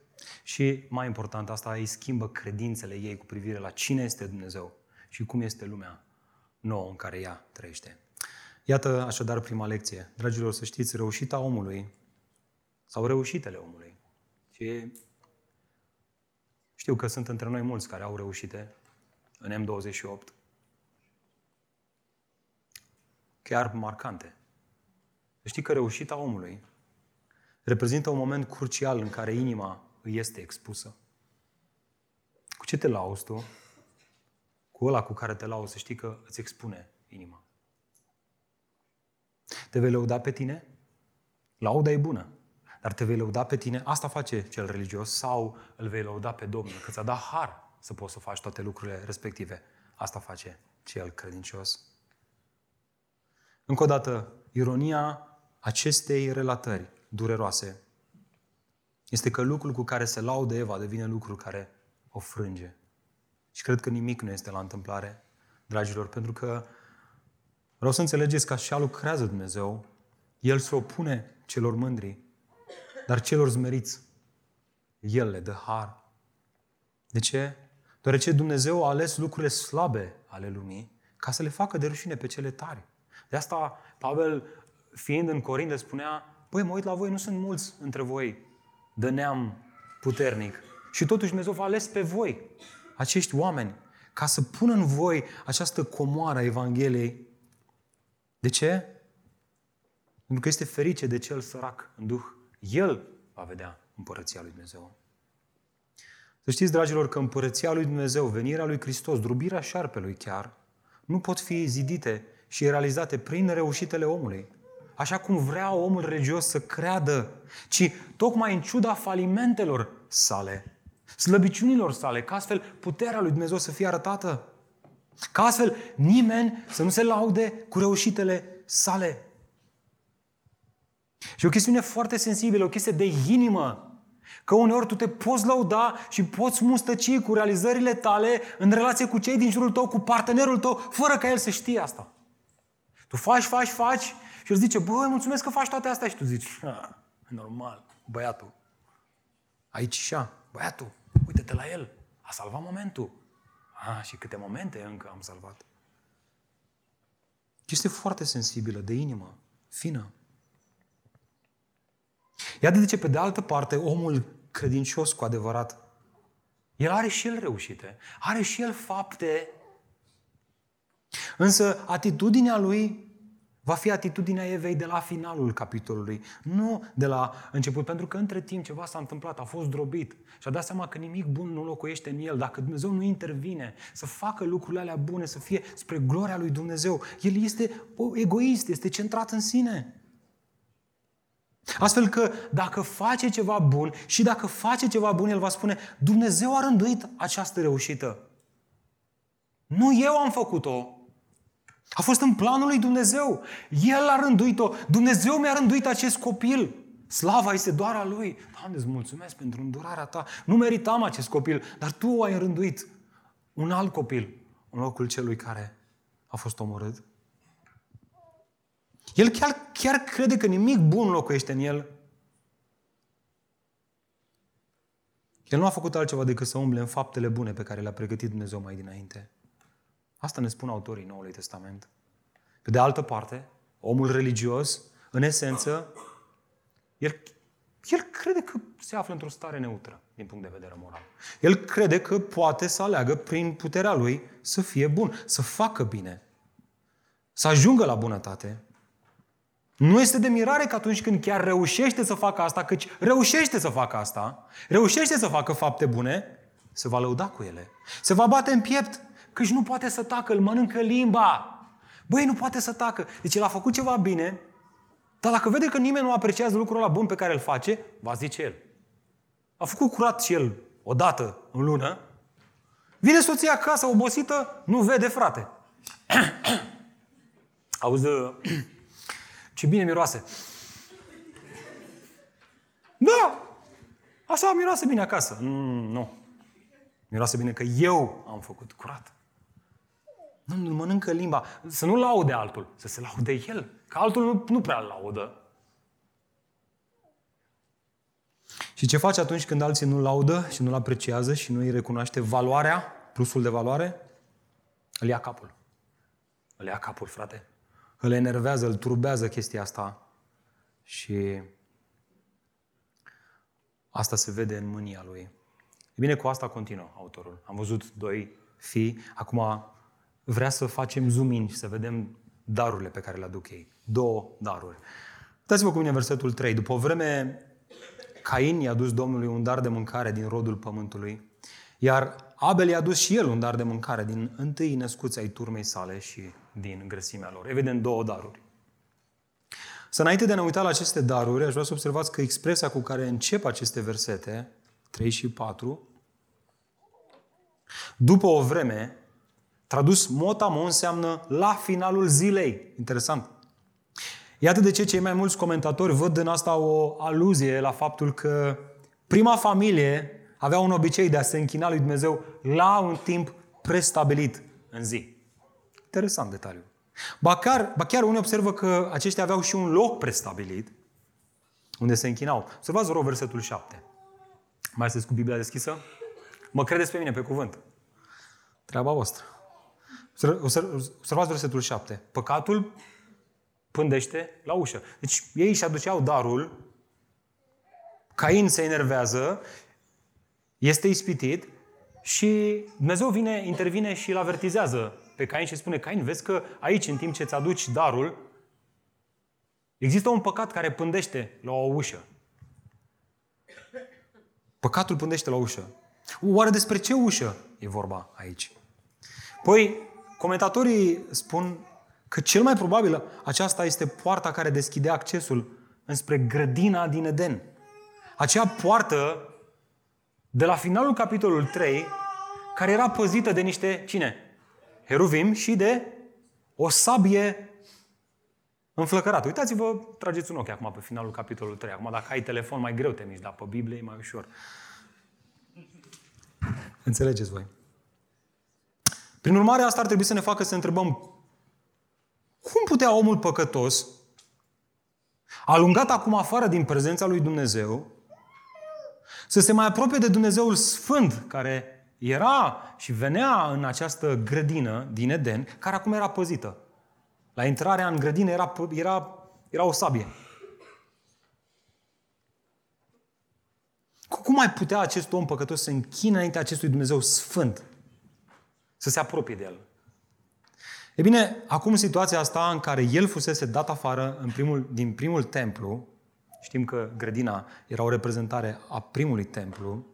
și, mai important, asta îi schimbă credințele ei cu privire la cine este Dumnezeu și cum este lumea nouă în care ea trăiește. Iată așadar prima lecție. Dragilor, să știți, reușita omului sau reușitele omului. Și știu că sunt între noi mulți care au reușite în M28. Chiar marcante. Știi că reușita omului reprezintă un moment crucial în care inima îi este expusă. Cu ce te lauzi tu? Cu ăla cu care te lauzi, să știi că îți expune inima. Te vei lăuda pe tine? Lauda e bună. Dar te vei lăuda pe tine? Asta face cel religios. Sau îl vei lăuda pe Domnul, că ți-a dat har să poți să faci toate lucrurile respective. Asta face cel credincios. Încă o dată, ironia acestei relatări dureroase este că lucrul cu care se laudă Eva devine lucrul care o frânge. Și cred că nimic nu este la întâmplare, dragilor, pentru că vreau să înțelegeți că așa lucrează Dumnezeu. El se opune celor mândri, dar celor zmeriți, El le dă har. De ce? Deoarece Dumnezeu a ales lucrurile slabe ale lumii ca să le facă de rușine pe cele tari. De asta Pavel, fiind în Corinde, spunea, băi, mă uit la voi, nu sunt mulți între voi de neam puternic. Și totuși Dumnezeu v-a ales pe voi, acești oameni, ca să pună în voi această comoară a Evangheliei. De ce? Pentru că este ferice de cel sărac în Duh. El va vedea împărăția lui Dumnezeu. Să știți, dragilor, că împărăția lui Dumnezeu, venirea lui Hristos, drubirea șarpelui chiar, nu pot fi zidite și realizate prin reușitele omului așa cum vrea omul religios să creadă, ci tocmai în ciuda falimentelor sale, slăbiciunilor sale, ca astfel puterea lui Dumnezeu să fie arătată. Ca astfel nimeni să nu se laude cu reușitele sale. Și o chestiune foarte sensibilă, o chestie de inimă. Că uneori tu te poți lăuda și poți mustăci cu realizările tale în relație cu cei din jurul tău, cu partenerul tău, fără ca el să știe asta. Tu faci, faci, faci și el zice, bă, mulțumesc că faci toate astea. Și tu zici, normal, băiatul. Aici și băiatul, uite-te la el, a salvat momentul. Ah, și câte momente încă am salvat. Este foarte sensibilă, de inimă, fină. Iată de ce, pe de altă parte, omul credincios cu adevărat, el are și el reușite, are și el fapte, însă atitudinea lui Va fi atitudinea Evei de la finalul capitolului, nu de la început, pentru că între timp ceva s-a întâmplat, a fost drobit și a dat seama că nimic bun nu locuiește în el. Dacă Dumnezeu nu intervine să facă lucrurile alea bune, să fie spre gloria lui Dumnezeu, el este egoist, este centrat în sine. Astfel că dacă face ceva bun și dacă face ceva bun, el va spune, Dumnezeu a rânduit această reușită. Nu eu am făcut-o, a fost în planul lui Dumnezeu. El a rânduit-o. Dumnezeu mi-a rânduit acest copil. Slava este doar a Lui. Doamne, îți mulțumesc pentru îndurarea Ta. Nu meritam acest copil, dar Tu ai rânduit un alt copil în locul celui care a fost omorât. El chiar, chiar crede că nimic bun locuiește în el. El nu a făcut altceva decât să umble în faptele bune pe care le-a pregătit Dumnezeu mai dinainte. Asta ne spun autorii Noului Testament. Pe de altă parte, omul religios, în esență, el, el crede că se află într-o stare neutră din punct de vedere moral. El crede că poate să aleagă prin puterea lui să fie bun, să facă bine, să ajungă la bunătate. Nu este de mirare că atunci când chiar reușește să facă asta, căci reușește să facă asta, reușește să facă fapte bune, se va lăuda cu ele. Se va bate în piept, căci nu poate să tacă, îl mănâncă limba. Băi, nu poate să tacă. Deci el a făcut ceva bine, dar dacă vede că nimeni nu apreciază lucrul ăla bun pe care îl face, va zice el. A făcut curat și el o dată în lună. Vine soția acasă, obosită, nu vede, frate. Auzi, ce bine miroase. Da, așa miroase bine acasă. Mm, nu. Miroase bine că eu am făcut curat. Nu, nu mănâncă limba. Să nu laude altul, să se laude el. Că altul nu, nu prea laudă. Și ce face atunci când alții nu laudă și nu-l apreciază și nu îi recunoaște valoarea, plusul de valoare? Îl ia capul. Îl ia capul, frate. Îl enervează, îl turbează chestia asta. Și asta se vede în mânia lui. E bine, cu asta continuă autorul. Am văzut doi fii, acum vrea să facem zoom in și să vedem darurile pe care le aduc ei. Două daruri. Uitați-vă cu mine versetul 3. După o vreme, Cain i-a dus Domnului un dar de mâncare din rodul pământului, iar Abel i-a dus și el un dar de mâncare din întâi născuți ai turmei sale și din grăsimea lor. Evident, două daruri. Să înainte de a ne uita la aceste daruri, aș vrea să observați că expresia cu care încep aceste versete, 3 și 4, după o vreme, tradus motamo înseamnă la finalul zilei. Interesant. Iată de ce cei mai mulți comentatori văd în asta o aluzie la faptul că prima familie avea un obicei de a se închina lui Dumnezeu la un timp prestabilit în zi. Interesant detaliu. Ba chiar, ba chiar unii observă că aceștia aveau și un loc prestabilit unde se închinau. Observați, vă rog, versetul 7. Mai sunteți cu Biblia deschisă? Mă credeți pe mine, pe cuvânt. Treaba voastră. Observați versetul 7. Păcatul pândește la ușă. Deci ei își aduceau darul, Cain se enervează, este ispitit și Dumnezeu vine, intervine și îl avertizează pe Cain și spune, Cain, vezi că aici, în timp ce îți aduci darul, există un păcat care pândește la o ușă. Păcatul pândește la ușă. Oare despre ce ușă e vorba aici? Păi, comentatorii spun că cel mai probabil aceasta este poarta care deschide accesul înspre grădina din Eden. Acea poartă de la finalul capitolul 3, care era păzită de niște, cine? Heruvim și de o sabie înflăcărată. Uitați-vă, trageți un ochi acum pe finalul capitolului 3. Acum, dacă ai telefon, mai greu te miști, dar pe Biblie e mai ușor. Înțelegeți voi. Prin urmare, asta ar trebui să ne facă să întrebăm cum putea omul păcătos, alungat acum afară din prezența lui Dumnezeu, să se mai apropie de Dumnezeul Sfânt, care era și venea în această grădină din Eden, care acum era păzită. La intrarea în grădină era, era, era o sabie. Cum mai putea acest om păcătos să închine înainte acestui Dumnezeu Sfânt? Să se apropie de el? E bine, acum situația asta în care el fusese dat afară în primul, din primul templu, știm că grădina era o reprezentare a primului templu,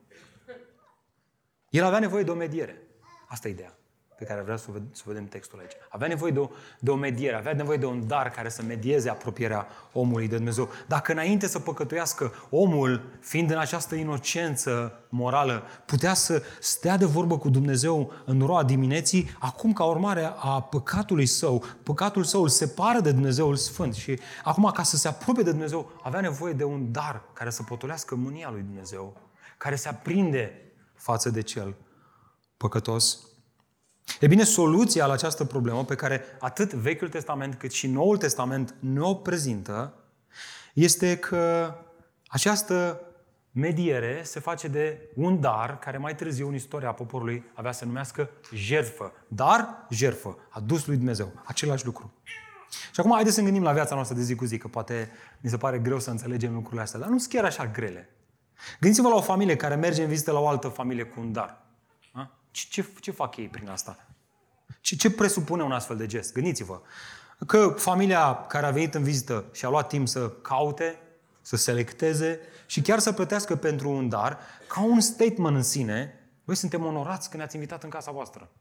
el avea nevoie de o mediere. Asta e ideea pe care vreau să, să vedem textul aici. Avea nevoie de o, de o mediere, avea nevoie de un dar care să medieze apropierea omului de Dumnezeu. Dacă înainte să păcătuiască, omul, fiind în această inocență morală, putea să stea de vorbă cu Dumnezeu în roa dimineții, acum ca urmare a păcatului său, păcatul său îl separă de Dumnezeul Sfânt și acum ca să se apropie de Dumnezeu, avea nevoie de un dar care să potolească mânia lui Dumnezeu, care se aprinde față de cel păcătos E bine, soluția la această problemă pe care atât Vechiul Testament cât și Noul Testament ne o prezintă este că această mediere se face de un dar care mai târziu în istoria poporului avea să numească jertfă. Dar, jertfă, adus lui Dumnezeu. Același lucru. Și acum haideți să ne gândim la viața noastră de zi cu zi, că poate mi se pare greu să înțelegem lucrurile astea, dar nu sunt chiar așa grele. Gândiți-vă la o familie care merge în vizită la o altă familie cu un dar. Ce, ce, ce fac ei prin asta? Ce, ce presupune un astfel de gest? Gândiți-vă că familia care a venit în vizită și a luat timp să caute, să selecteze și chiar să plătească pentru un dar, ca un statement în sine, voi suntem onorați că ne-ați invitat în casa voastră.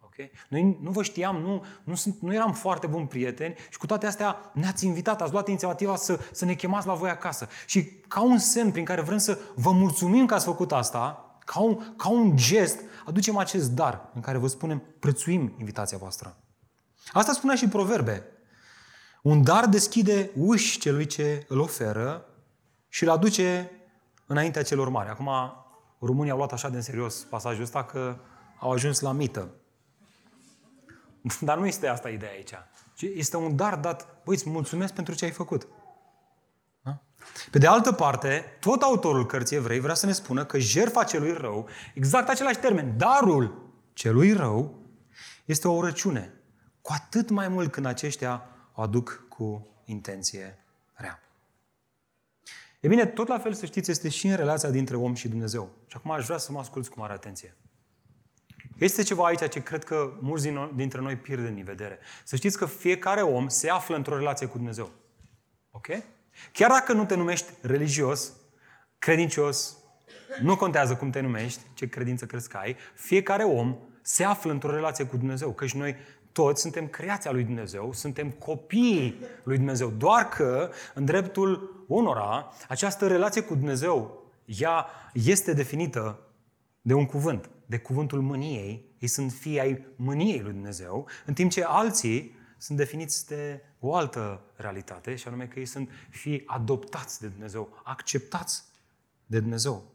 Okay? Noi nu vă știam, nu, nu, sunt, nu eram foarte buni prieteni și cu toate astea ne-ați invitat, ați luat inițiativa să, să ne chemați la voi acasă. Și ca un semn prin care vrem să vă mulțumim că ați făcut asta, ca un, ca un gest, aducem acest dar în care vă spunem, prețuim invitația voastră. Asta spunea și proverbe. Un dar deschide uși celui ce îl oferă și îl aduce înaintea celor mari. Acum, România au luat așa de în serios pasajul ăsta că au ajuns la mită. Dar nu este asta ideea aici. Este un dar dat, băi, îți mulțumesc pentru ce ai făcut. Da? Pe de altă parte, tot autorul cărții evrei vrea să ne spună că jertfa celui rău, exact același termen, darul celui rău, este o răciune. Cu atât mai mult când aceștia o aduc cu intenție rea. E bine, tot la fel să știți, este și în relația dintre om și Dumnezeu. Și acum aș vrea să mă asculți cu mare atenție. Este ceva aici ce cred că mulți dintre noi pierd din vedere. Să știți că fiecare om se află într-o relație cu Dumnezeu. Ok? Chiar dacă nu te numești religios, credincios, nu contează cum te numești, ce credință crezi că ai, fiecare om se află într-o relație cu Dumnezeu. Căci noi toți suntem creația lui Dumnezeu, suntem copiii lui Dumnezeu. Doar că, în dreptul unora, această relație cu Dumnezeu, ea este definită de un cuvânt, de cuvântul mâniei. Ei sunt fii ai mâniei lui Dumnezeu, în timp ce alții sunt definiți de o altă realitate, și anume că ei sunt fii adoptați de Dumnezeu, acceptați de Dumnezeu.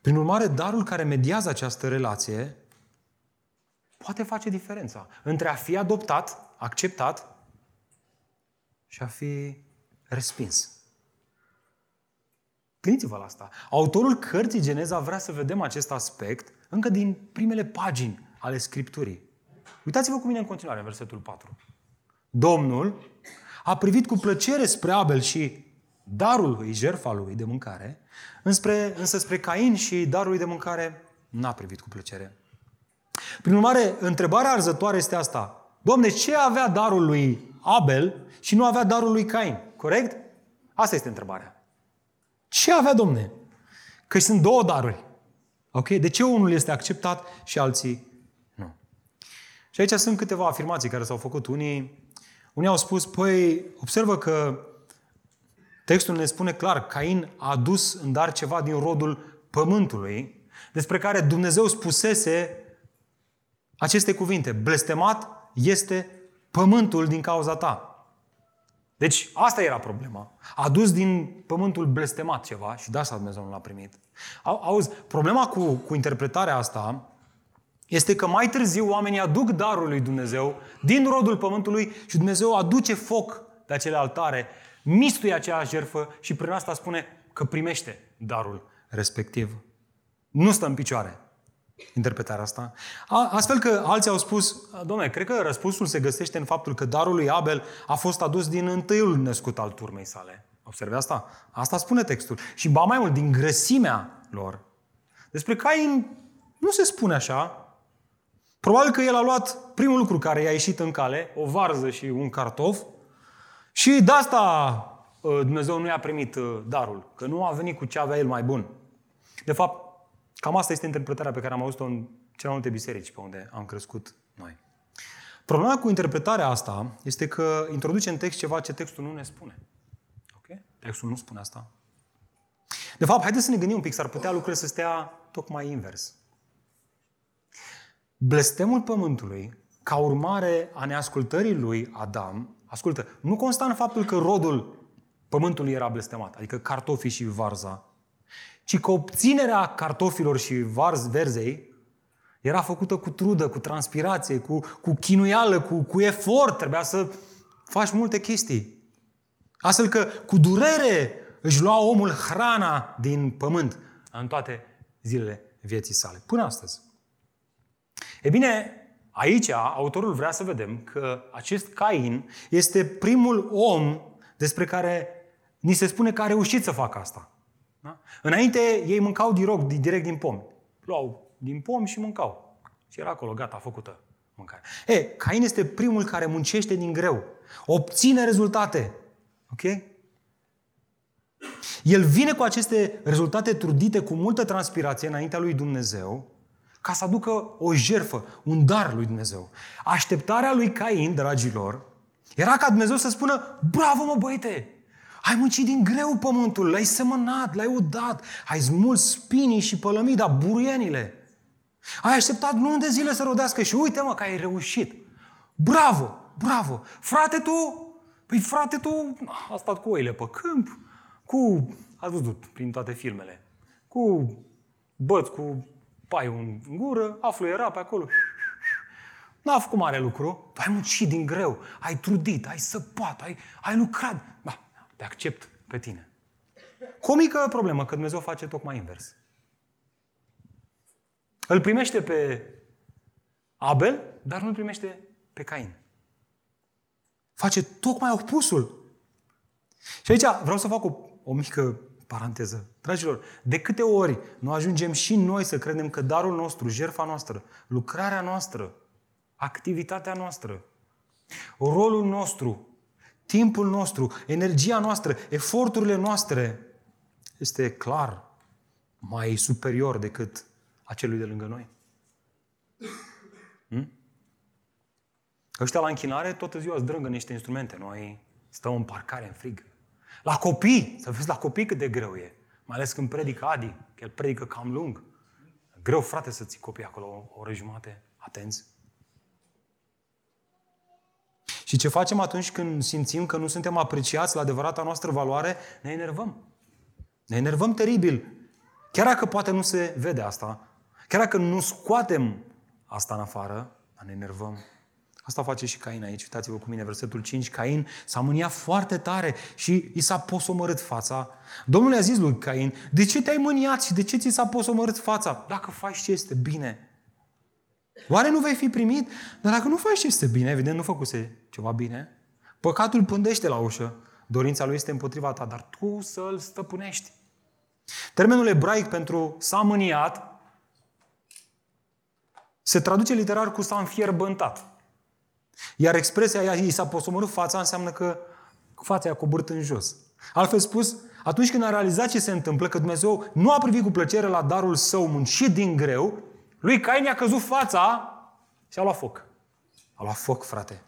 Prin urmare, darul care mediază această relație poate face diferența între a fi adoptat, acceptat și a fi respins. Gândiți-vă la asta. Autorul cărții Geneza vrea să vedem acest aspect încă din primele pagini ale Scripturii. Uitați-vă cu mine în continuare, versetul 4. Domnul a privit cu plăcere spre Abel și darul lui, jertfa lui de mâncare, înspre, însă spre Cain și darul lui de mâncare n-a privit cu plăcere. Prin urmare, întrebarea arzătoare este asta. Domne, ce avea darul lui Abel și nu avea darul lui Cain? Corect? Asta este întrebarea. Ce avea, domne? Că sunt două daruri. Ok? De ce unul este acceptat și alții nu? Și aici sunt câteva afirmații care s-au făcut. Unii, unii au spus, păi, observă că Textul ne spune clar, Cain a adus în dar ceva din rodul pământului, despre care Dumnezeu spusese aceste cuvinte. Blestemat este pământul din cauza ta. Deci asta era problema. A adus din pământul blestemat ceva și de asta Dumnezeu nu l-a primit. Auzi, problema cu, cu interpretarea asta este că mai târziu oamenii aduc darul lui Dumnezeu din rodul pământului și Dumnezeu aduce foc de acele altare mistuie aceeași jertfă și prin asta spune că primește darul respectiv. Nu stă în picioare interpretarea asta. Astfel că alții au spus, domnule, cred că răspunsul se găsește în faptul că darul lui Abel a fost adus din întâiul născut al turmei sale. Observe asta? Asta spune textul. Și ba mai mult, din grăsimea lor. Despre Cain nu se spune așa. Probabil că el a luat primul lucru care i-a ieșit în cale, o varză și un cartof, și de asta uh, Dumnezeu nu i-a primit uh, darul, că nu a venit cu ce avea el mai bun. De fapt, cam asta este interpretarea pe care am auzit-o în cele multe biserici pe unde am crescut noi. Problema cu interpretarea asta este că introduce în text ceva ce textul nu ne spune. Ok? Textul nu spune asta. De fapt, haideți să ne gândim un pic, s-ar putea lucrurile să stea tocmai invers. Blestemul pământului, ca urmare a neascultării lui Adam, ascultă, nu consta în faptul că rodul pământului era blestemat, adică cartofii și varza, ci că obținerea cartofilor și varz verzei era făcută cu trudă, cu transpirație, cu, cu chinuială, cu, cu efort. Trebuia să faci multe chestii. Astfel că cu durere își lua omul hrana din pământ în toate zilele vieții sale. Până astăzi. E bine, aici autorul vrea să vedem că acest Cain este primul om despre care ni se spune că a reușit să facă asta. Da? Înainte ei mâncau direct, direct din pom. Luau din pom și mâncau. Și era acolo, gata, făcută mâncare. E, Cain este primul care muncește din greu. Obține rezultate. Ok? El vine cu aceste rezultate trudite cu multă transpirație înaintea lui Dumnezeu ca să aducă o jerfă, un dar lui Dumnezeu. Așteptarea lui Cain, dragilor, era ca Dumnezeu să spună, bravo mă băiete, ai muncit din greu pământul, l-ai semănat, l-ai udat, ai smuls spinii și pălămida, buruienile. Ai așteptat luni de zile să rodească și uite mă că ai reușit. Bravo, bravo. Frate tu, păi frate tu a stat cu oile pe câmp, cu, ați văzut prin toate filmele, cu băți, cu paiul în gură, a fluierat pe acolo. N-a făcut mare lucru, tu ai muncit din greu, ai trudit, ai săpat, ai, ai lucrat. Ba, te accept pe tine. Cu o mică problemă, că Dumnezeu face tocmai invers. Îl primește pe Abel, dar nu îl primește pe Cain. Face tocmai opusul. Și aici vreau să fac o, o mică paranteză. Dragilor, de câte ori nu ajungem și noi să credem că darul nostru, jertfa noastră, lucrarea noastră, activitatea noastră, rolul nostru, timpul nostru, energia noastră, eforturile noastre este clar mai superior decât acelui de lângă noi. Hmm? Ăștia la închinare tot ziua zdrângă niște instrumente. Noi stăm în parcare, în frig. La copii, să vezi la copii cât de greu e. Mai ales când predică Adi, că el predică cam lung. Greu, frate, să ții copii acolo o oră jumate, atenți. Și ce facem atunci când simțim că nu suntem apreciați la adevărata noastră valoare? Ne enervăm. Ne enervăm teribil. Chiar dacă poate nu se vede asta, chiar dacă nu scoatem asta în afară, ne enervăm. Asta face și Cain aici. Uitați-vă cu mine, versetul 5. Cain s-a mâniat foarte tare și i s-a posomărât fața. Domnul i-a zis lui Cain, de ce te-ai mâniat și de ce ți s-a posomărât fața? Dacă faci ce este bine. Oare nu vei fi primit? Dar dacă nu faci ce este bine, evident nu făcuse ceva bine, păcatul pândește la ușă. Dorința lui este împotriva ta, dar tu să-l stăpânești. Termenul ebraic pentru s-a mâniat se traduce literar cu s-a înfierbântat. Iar expresia aia, i s-a posomorât fața, înseamnă că fața i-a coborât în jos. Altfel spus, atunci când a realizat ce se întâmplă, că Dumnezeu nu a privit cu plăcere la darul său muncit din greu, lui Cain i-a căzut fața și a luat foc. A luat foc, frate.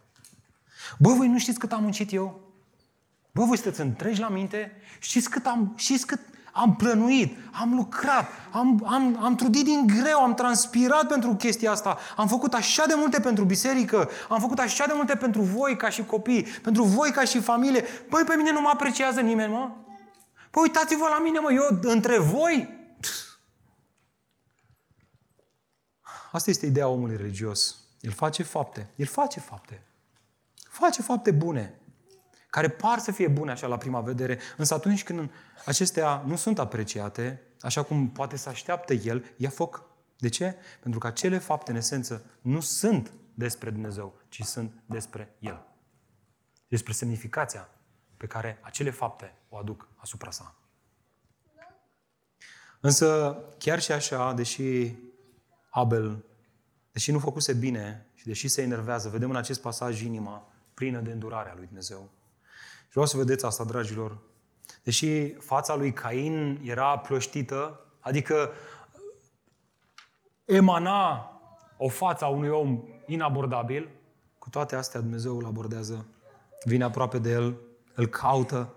Bă, voi nu știți cât am muncit eu? Bă, voi sunteți întregi la minte? Știți cât am, știți cât am plănuit, am lucrat, am, am, am trudit din greu, am transpirat pentru chestia asta, am făcut așa de multe pentru biserică, am făcut așa de multe pentru voi ca și copii, pentru voi ca și familie. Păi pe mine nu mă apreciază nimeni, mă. Păi uitați-vă la mine, mă, eu între voi. Asta este ideea omului religios. El face fapte. El face fapte. Face fapte bune care par să fie bune așa la prima vedere, însă atunci când acestea nu sunt apreciate, așa cum poate să așteaptă el, ia foc. De ce? Pentru că acele fapte, în esență, nu sunt despre Dumnezeu, ci sunt despre El. Despre semnificația pe care acele fapte o aduc asupra sa. Însă, chiar și așa, deși Abel, deși nu făcuse bine și deși se enervează, vedem în acest pasaj inima plină de îndurare a lui Dumnezeu. Și vreau să vedeți asta, dragilor. Deși fața lui Cain era plăștită, adică emana o față a unui om inabordabil, cu toate astea Dumnezeu îl abordează, vine aproape de el, îl caută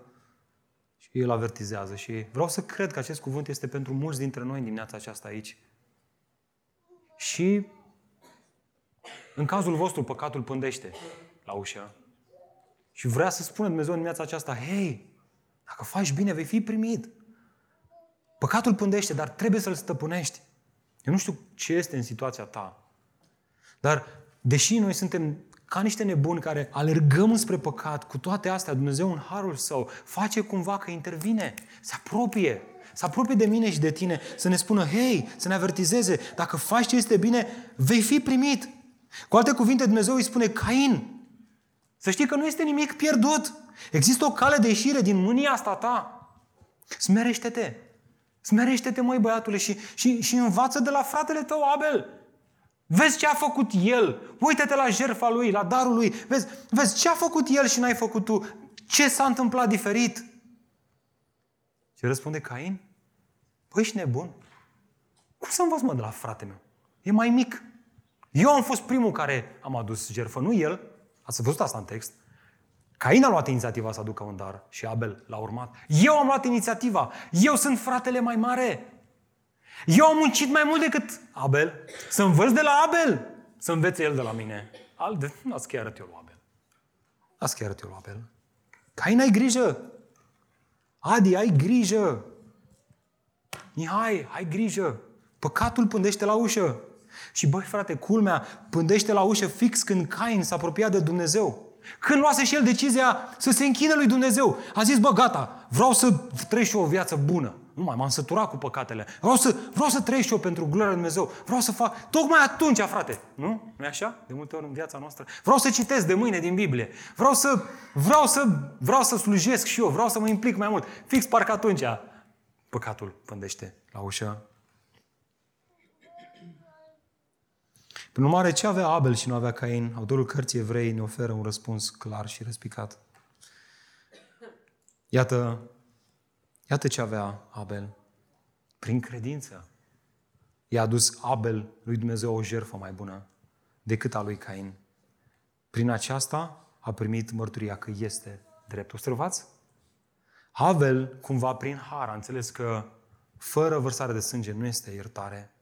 și îl avertizează. Și vreau să cred că acest cuvânt este pentru mulți dintre noi în dimineața aceasta aici. Și în cazul vostru, păcatul pândește la ușă. Și vrea să spună Dumnezeu în dimineața aceasta, hei, dacă faci bine, vei fi primit. Păcatul pândește, dar trebuie să-l stăpânești. Eu nu știu ce este în situația ta. Dar, deși noi suntem ca niște nebuni care alergăm spre păcat, cu toate astea, Dumnezeu în harul său face cumva că intervine, se apropie, să apropie de mine și de tine, să ne spună, hei, să ne avertizeze, dacă faci ce este bine, vei fi primit. Cu alte cuvinte, Dumnezeu îi spune, Cain, să știi că nu este nimic pierdut. Există o cale de ieșire din mânia asta ta. Smerește-te. Smerește-te, măi, băiatule, și, și, și învață de la fratele tău, Abel. Vezi ce a făcut el. Uită-te la jertfa lui, la darul lui. Vezi, vezi ce a făcut el și n-ai făcut tu. Ce s-a întâmplat diferit? Ce răspunde Cain? Păi ești nebun. Cum să învăț, mă, de la frate meu? E mai mic. Eu am fost primul care am adus jertfă, nu el. Ați văzut asta în text. Cain a luat inițiativa să aducă un dar și Abel l-a urmat. Eu am luat inițiativa. Eu sunt fratele mai mare. Eu am muncit mai mult decât Abel. Să învăț de la Abel. Să învețe el de la mine. Alte, las chiar arăt eu lui Abel. Las chiar arăt eu lui Abel. Cain, ai grijă. Adi, ai grijă. Mihai, ai grijă. Păcatul pândește la ușă. Și băi frate, culmea pândește la ușă fix când Cain s-a apropiat de Dumnezeu. Când luase și el decizia să se închine lui Dumnezeu. A zis, bă, gata, vreau să trăiesc și o viață bună. Nu mai m-am săturat cu păcatele. Vreau să, vreau să trăiesc și eu pentru gloria lui Dumnezeu. Vreau să fac... Tocmai atunci, frate. Nu? nu e așa? De multe ori în viața noastră. Vreau să citesc de mâine din Biblie. Vreau să, vreau să, vreau să slujesc și eu. Vreau să mă implic mai mult. Fix parcă atunci păcatul pândește la ușă. Prin urmare, ce avea Abel și nu avea Cain? Autorul cărții evrei ne oferă un răspuns clar și răspicat. Iată, iată ce avea Abel. Prin credință. I-a adus Abel lui Dumnezeu o jertfă mai bună decât a lui Cain. Prin aceasta a primit mărturia că este drept. Observați? Abel, cumva prin har, a înțeles că fără vărsare de sânge nu este iertare.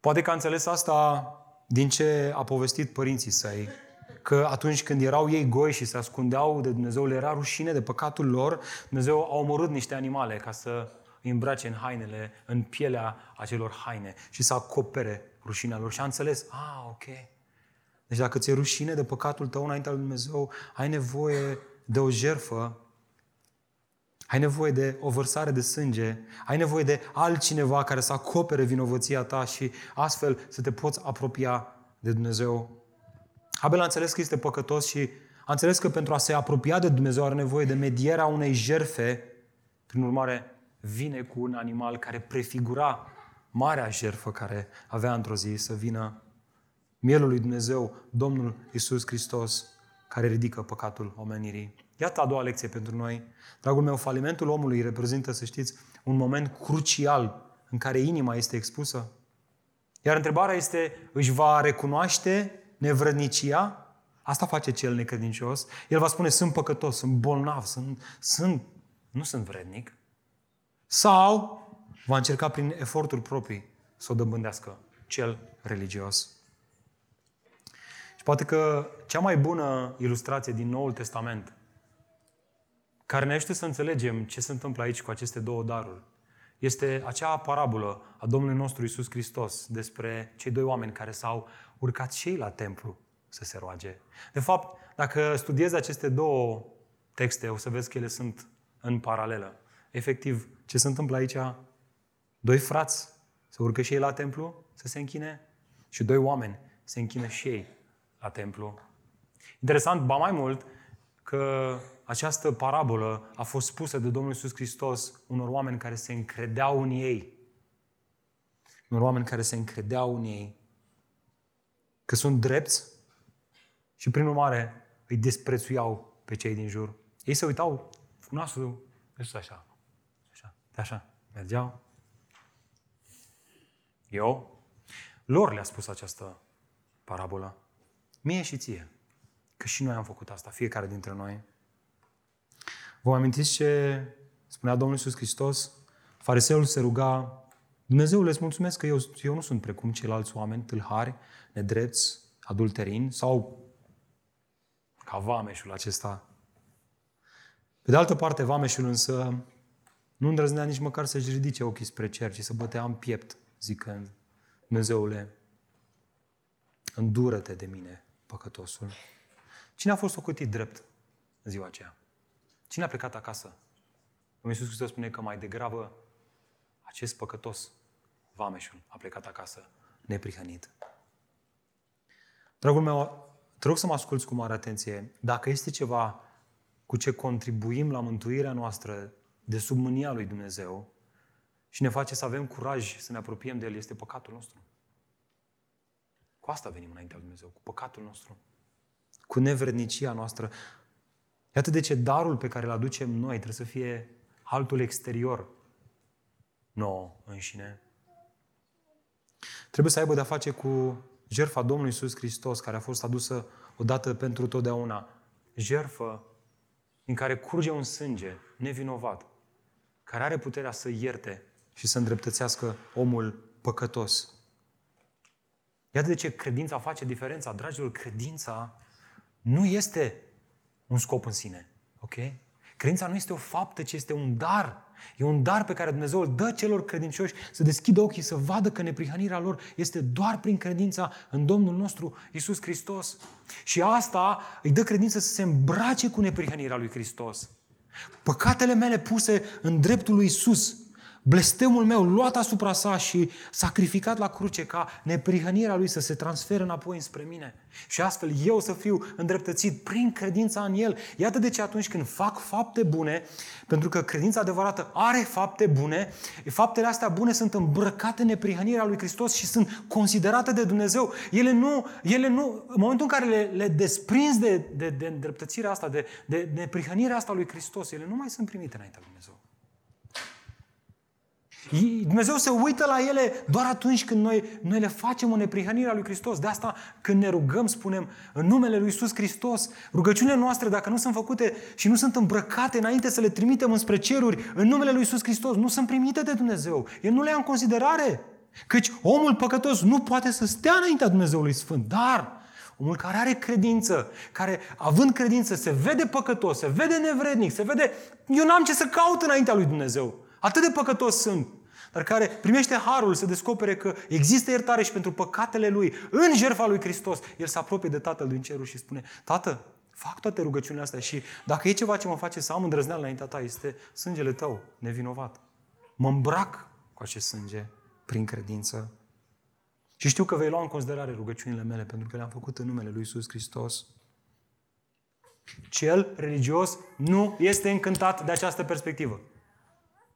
Poate că a înțeles asta din ce a povestit părinții săi, că atunci când erau ei goi și se ascundeau de Dumnezeu, le era rușine de păcatul lor, Dumnezeu a omorât niște animale ca să îi îmbrace în hainele, în pielea acelor haine și să acopere rușinea lor. Și a înțeles, ah, ok. Deci dacă ți-e rușine de păcatul tău înaintea lui Dumnezeu, ai nevoie de o jerfă ai nevoie de o vărsare de sânge, ai nevoie de altcineva care să acopere vinovăția ta și astfel să te poți apropia de Dumnezeu. Abel a înțeles că este păcătos și a înțeles că pentru a se apropia de Dumnezeu are nevoie de medierea unei jerfe. Prin urmare, vine cu un animal care prefigura marea jerfă care avea într-o zi să vină mielul lui Dumnezeu, Domnul Isus Hristos, care ridică păcatul omenirii. Iată a doua lecție pentru noi. Dragul meu, falimentul omului reprezintă, să știți, un moment crucial în care inima este expusă. Iar întrebarea este, își va recunoaște nevrădnicia? Asta face cel necredincios. El va spune, sunt păcătos, sunt bolnav, sunt, sunt, nu sunt vrednic. Sau va încerca prin eforturi proprii să o dobândească cel religios. Și poate că cea mai bună ilustrație din Noul Testament care ne ajută să înțelegem ce se întâmplă aici cu aceste două daruri. Este acea parabolă a Domnului nostru Isus Hristos despre cei doi oameni care s-au urcat și ei la templu să se roage. De fapt, dacă studiezi aceste două texte, o să vezi că ele sunt în paralelă. Efectiv, ce se întâmplă aici? Doi frați se urcă și ei la templu să se închine și doi oameni se închină și ei la templu. Interesant, ba mai mult, că această parabolă a fost spusă de Domnul Iisus Hristos unor oameni care se încredeau în ei. Unor oameni care se încredeau în ei. Că sunt drepți și prin urmare îi desprețuiau pe cei din jur. Ei se uitau cu nasul sus așa. Așa. De așa. Mergeau. Eu? Lor le-a spus această parabolă. Mie și ție. Că și noi am făcut asta, fiecare dintre noi. Vă amintiți ce spunea Domnul Iisus Hristos? Fariseul se ruga, Dumnezeu îți mulțumesc că eu, eu nu sunt precum ceilalți oameni, tâlhari, nedrepți, adulterini sau ca vameșul acesta. Pe de altă parte, vameșul însă nu îndrăznea nici măcar să-și ridice ochii spre cer, ci să bătea în piept, zicând, Dumnezeule, îndură-te de mine, păcătosul. Cine a fost ocotit drept în ziua aceea? Cine a plecat acasă? Domnul Iisus Hristos spune că mai degrabă acest păcătos, vameșul, a plecat acasă neprihănit. Dragul meu, te rog să mă asculți cu mare atenție. Dacă este ceva cu ce contribuim la mântuirea noastră de sub mânia lui Dumnezeu și ne face să avem curaj să ne apropiem de El, este păcatul nostru. Cu asta venim înaintea lui Dumnezeu, cu păcatul nostru, cu nevrednicia noastră. Iată de ce darul pe care îl aducem noi trebuie să fie altul exterior nouă înșine. Trebuie să aibă de-a face cu jertfa Domnului Iisus Hristos, care a fost adusă odată pentru totdeauna. Jertfă în care curge un sânge nevinovat, care are puterea să ierte și să îndreptățească omul păcătos. Iată de ce credința face diferența. Dragilor, credința nu este un scop în sine. Ok? Credința nu este o faptă, ci este un dar. E un dar pe care Dumnezeu îl dă celor credincioși să deschidă ochii, să vadă că neprihănirea lor este doar prin credința în Domnul nostru Isus Hristos. Și asta îi dă credință să se îmbrace cu neprihănirea lui Hristos. Păcatele mele puse în dreptul lui Isus blestemul meu luat asupra sa și sacrificat la cruce ca neprihănirea lui să se transfere înapoi înspre mine. Și astfel eu să fiu îndreptățit prin credința în el. Iată de ce atunci când fac fapte bune, pentru că credința adevărată are fapte bune, faptele astea bune sunt îmbrăcate în neprihănirea lui Hristos și sunt considerate de Dumnezeu. Ele nu, ele nu în momentul în care le, le desprinzi de, de, de îndreptățirea asta, de, de neprihănirea asta lui Hristos, ele nu mai sunt primite înaintea lui Dumnezeu. Dumnezeu se uită la ele doar atunci când noi, noi le facem o neprihănire a lui Hristos. De asta când ne rugăm, spunem în numele lui Isus Hristos, rugăciunile noastre, dacă nu sunt făcute și nu sunt îmbrăcate înainte să le trimitem înspre ceruri, în numele lui Isus Hristos, nu sunt primite de Dumnezeu. El nu le ia în considerare. Căci omul păcătos nu poate să stea înaintea Dumnezeului Sfânt, dar omul care are credință, care având credință se vede păcătos, se vede nevrednic, se vede, eu n-am ce să caut înaintea lui Dumnezeu. Atât de păcătos sunt dar care primește harul să descopere că există iertare și pentru păcatele lui, în jertfa lui Hristos, el se apropie de Tatăl din cerul și spune, Tată, fac toate rugăciunile astea și dacă e ceva ce mă face să am îndrăzneală înaintea ta, este sângele tău, nevinovat. Mă îmbrac cu acest sânge prin credință. Și știu că vei lua în considerare rugăciunile mele, pentru că le-am făcut în numele Lui Iisus Hristos. Cel religios nu este încântat de această perspectivă.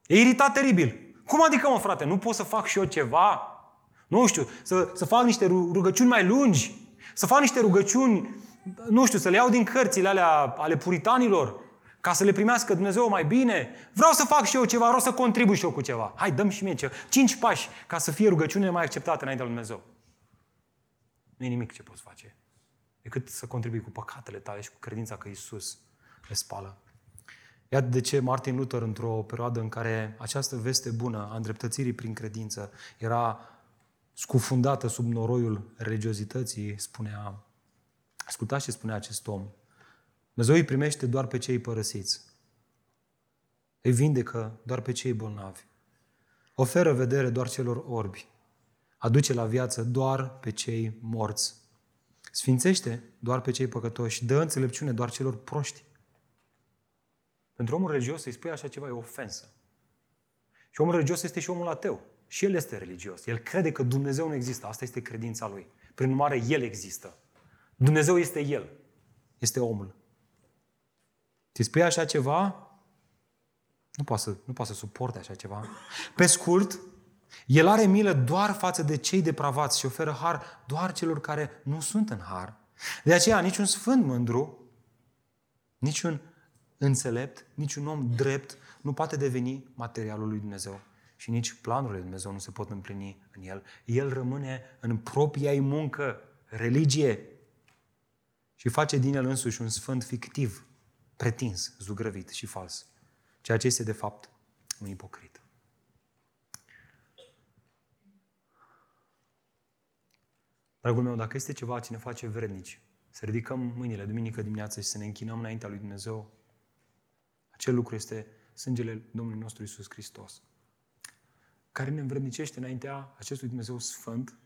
E iritat teribil. Cum adică, mă, frate, nu pot să fac și eu ceva? Nu știu, să, să fac niște rugăciuni mai lungi, să fac niște rugăciuni, nu știu, să le iau din cărțile alea ale puritanilor, ca să le primească Dumnezeu mai bine. Vreau să fac și eu ceva, vreau să contribui și eu cu ceva. Hai, dăm și mie ceva. Cinci pași ca să fie rugăciunile mai acceptate înaintea lui Dumnezeu. Nu e nimic ce poți face decât să contribui cu păcatele tale și cu credința că Isus le spală. Iată de ce Martin Luther, într-o perioadă în care această veste bună a îndreptățirii prin credință era scufundată sub noroiul religiozității, spunea, ascultați ce spunea acest om, Dumnezeu îi primește doar pe cei părăsiți. Îi vindecă doar pe cei bolnavi. Oferă vedere doar celor orbi. Aduce la viață doar pe cei morți. Sfințește doar pe cei păcătoși. Dă înțelepciune doar celor proști. Pentru omul religios să-i spui așa ceva e ofensă. Și omul religios este și omul ateu. Și el este religios. El crede că Dumnezeu nu există. Asta este credința lui. Prin urmare, El există. Dumnezeu este El. Este omul. Ți spui așa ceva? Nu poate, să, nu poate să suporte așa ceva. Pe scurt, El are milă doar față de cei depravați și oferă har doar celor care nu sunt în har. De aceea, niciun sfânt mândru, niciun înțelept, niciun om drept nu poate deveni materialul lui Dumnezeu. Și nici planurile lui Dumnezeu nu se pot împlini în el. El rămâne în propria ei muncă, religie. Și face din el însuși un sfânt fictiv, pretins, zugrăvit și fals. Ceea ce este de fapt un ipocrit. Dragul meu, dacă este ceva ce ne face vrednici, să ridicăm mâinile duminică dimineață și să ne închinăm înaintea lui Dumnezeu, acel lucru este sângele Domnului nostru Isus Hristos, care ne învrednicește înaintea acestui Dumnezeu Sfânt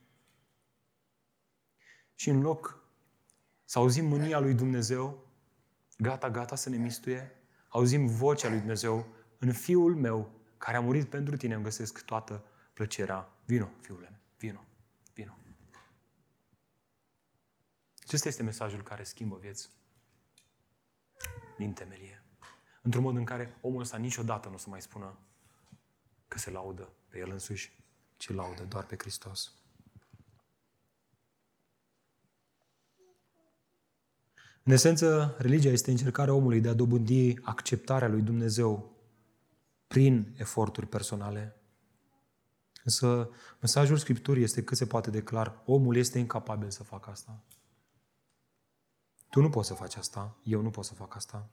și în loc să auzim mânia lui Dumnezeu, gata, gata să ne mistuie, auzim vocea lui Dumnezeu în Fiul meu, care a murit pentru tine, îmi găsesc toată plăcerea. Vino, fiule, vino, vino. Acesta este mesajul care schimbă vieți din temelie. Într-un mod în care omul ăsta niciodată nu o să mai spună că se laudă pe el însuși, ci laudă doar pe Hristos. În esență, religia este încercarea omului de a dobândi acceptarea lui Dumnezeu prin eforturi personale. Însă, mesajul Scripturii este cât se poate de clar. Omul este incapabil să facă asta. Tu nu poți să faci asta, eu nu pot să fac asta.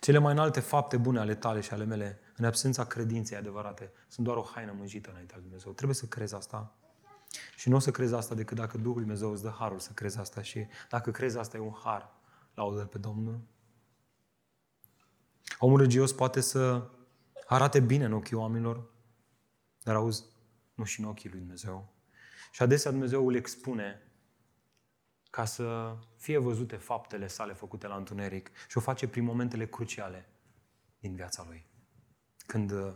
Cele mai înalte fapte bune ale tale și ale mele, în absența credinței adevărate, sunt doar o haină mânjită înaintea lui Dumnezeu. Trebuie să crezi asta. Și nu o să crezi asta decât dacă Duhul Dumnezeu îți dă harul să crezi asta și dacă crezi asta e un har, laudă pe Domnul. Omul religios poate să arate bine în ochii oamenilor, dar auzi, nu și în ochii lui Dumnezeu. Și adesea Dumnezeu îl expune ca să fie văzute faptele sale făcute la întuneric și o face prin momentele cruciale din viața lui. Când uh,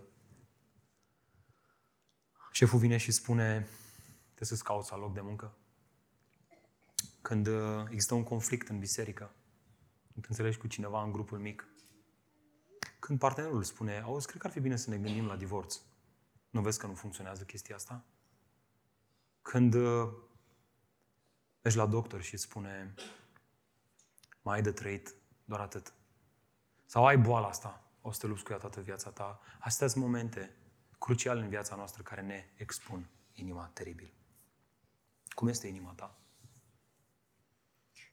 șeful vine și spune trebuie să-ți cauți loc de muncă. Când uh, există un conflict în biserică, când înțelegi cu cineva în grupul mic, când partenerul spune, auzi, cred că ar fi bine să ne gândim la divorț. Nu vezi că nu funcționează chestia asta? Când uh, mergi la doctor și îți spune, mai ai de trăit doar atât. Sau ai boala asta, o să te lupți cu ea toată viața ta. Astea sunt momente cruciale în viața noastră care ne expun inima teribil. Cum este inima ta?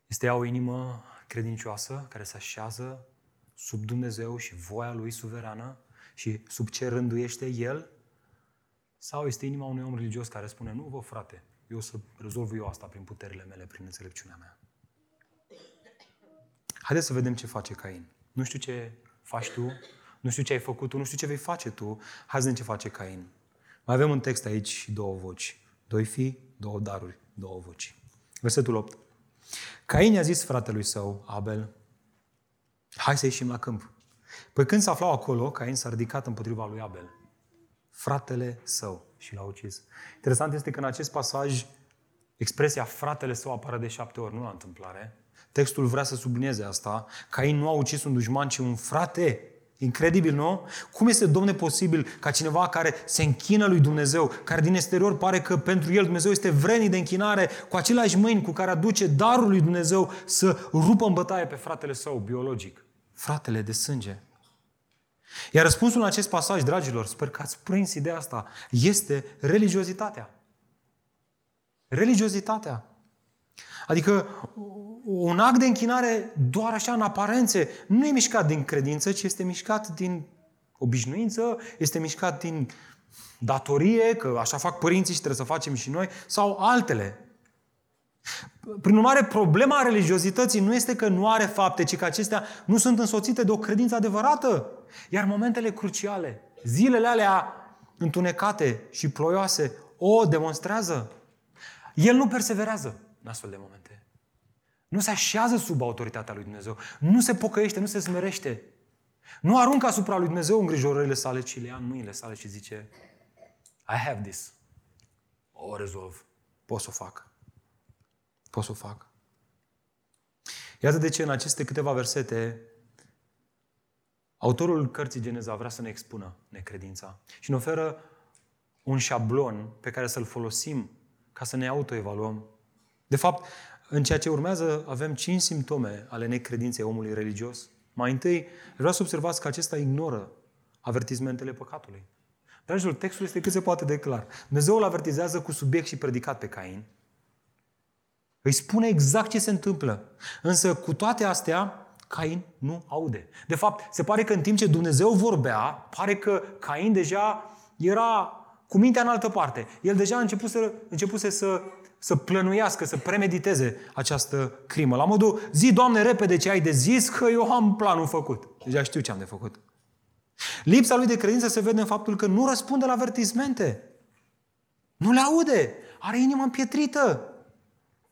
Este ea o inimă credincioasă care se așează sub Dumnezeu și voia Lui suverană și sub ce rânduiește El? Sau este inima unui om religios care spune, nu vă frate, eu o să rezolv eu asta prin puterile mele, prin înțelepciunea mea. Haideți să vedem ce face Cain. Nu știu ce faci tu, nu știu ce ai făcut tu, nu știu ce vei face tu. Hai să vedem ce face Cain. Mai avem un text aici două voci. Doi fii, două daruri, două voci. Versetul 8. Cain i-a zis fratelui său, Abel, hai să ieșim la câmp. Păi când se aflau acolo, Cain s-a ridicat împotriva lui Abel, fratele său, și l-a ucis. Interesant este că în acest pasaj expresia fratele său apare de șapte ori, nu la întâmplare. Textul vrea să sublinieze asta. Cain nu a ucis un dușman, ci un frate. Incredibil, nu? Cum este, domne, posibil ca cineva care se închină lui Dumnezeu, care din exterior pare că pentru el Dumnezeu este vrenic de închinare, cu aceleași mâini cu care aduce darul lui Dumnezeu să rupă în bătaie pe fratele său biologic, fratele de sânge. Iar răspunsul în acest pasaj, dragilor, sper că ați prins ideea asta, este religiozitatea. Religiozitatea. Adică un act de închinare doar așa în aparențe nu e mișcat din credință, ci este mișcat din obișnuință, este mișcat din datorie, că așa fac părinții și trebuie să facem și noi, sau altele. Prin urmare, problema religiozității nu este că nu are fapte, ci că acestea nu sunt însoțite de o credință adevărată. Iar momentele cruciale, zilele alea întunecate și ploioase, o demonstrează. El nu perseverează în astfel de momente. Nu se așează sub autoritatea lui Dumnezeu. Nu se pocăiește, nu se smerește. Nu aruncă asupra lui Dumnezeu îngrijorările sale, ci le ia în mâinile sale și zice I have this. O rezolv. Pot să o fac. Pot să o fac. Iată de ce în aceste câteva versete autorul cărții Geneza vrea să ne expună necredința și ne oferă un șablon pe care să-l folosim ca să ne autoevaluăm. De fapt, în ceea ce urmează avem cinci simptome ale necredinței omului religios. Mai întâi, vreau să observați că acesta ignoră avertizmentele păcatului. Dragilor, textul este cât se poate de clar. Dumnezeu îl avertizează cu subiect și predicat pe Cain. Îi spune exact ce se întâmplă. Însă, cu toate astea, Cain nu aude. De fapt, se pare că în timp ce Dumnezeu vorbea, pare că Cain deja era cu mintea în altă parte. El deja a început să, începuse să, să plănuiască, să premediteze această crimă. La modul, zi, Doamne, repede ce ai de zis, că eu am planul făcut. Deja știu ce am de făcut. Lipsa lui de credință se vede în faptul că nu răspunde la avertismente. Nu le aude. Are inima împietrită.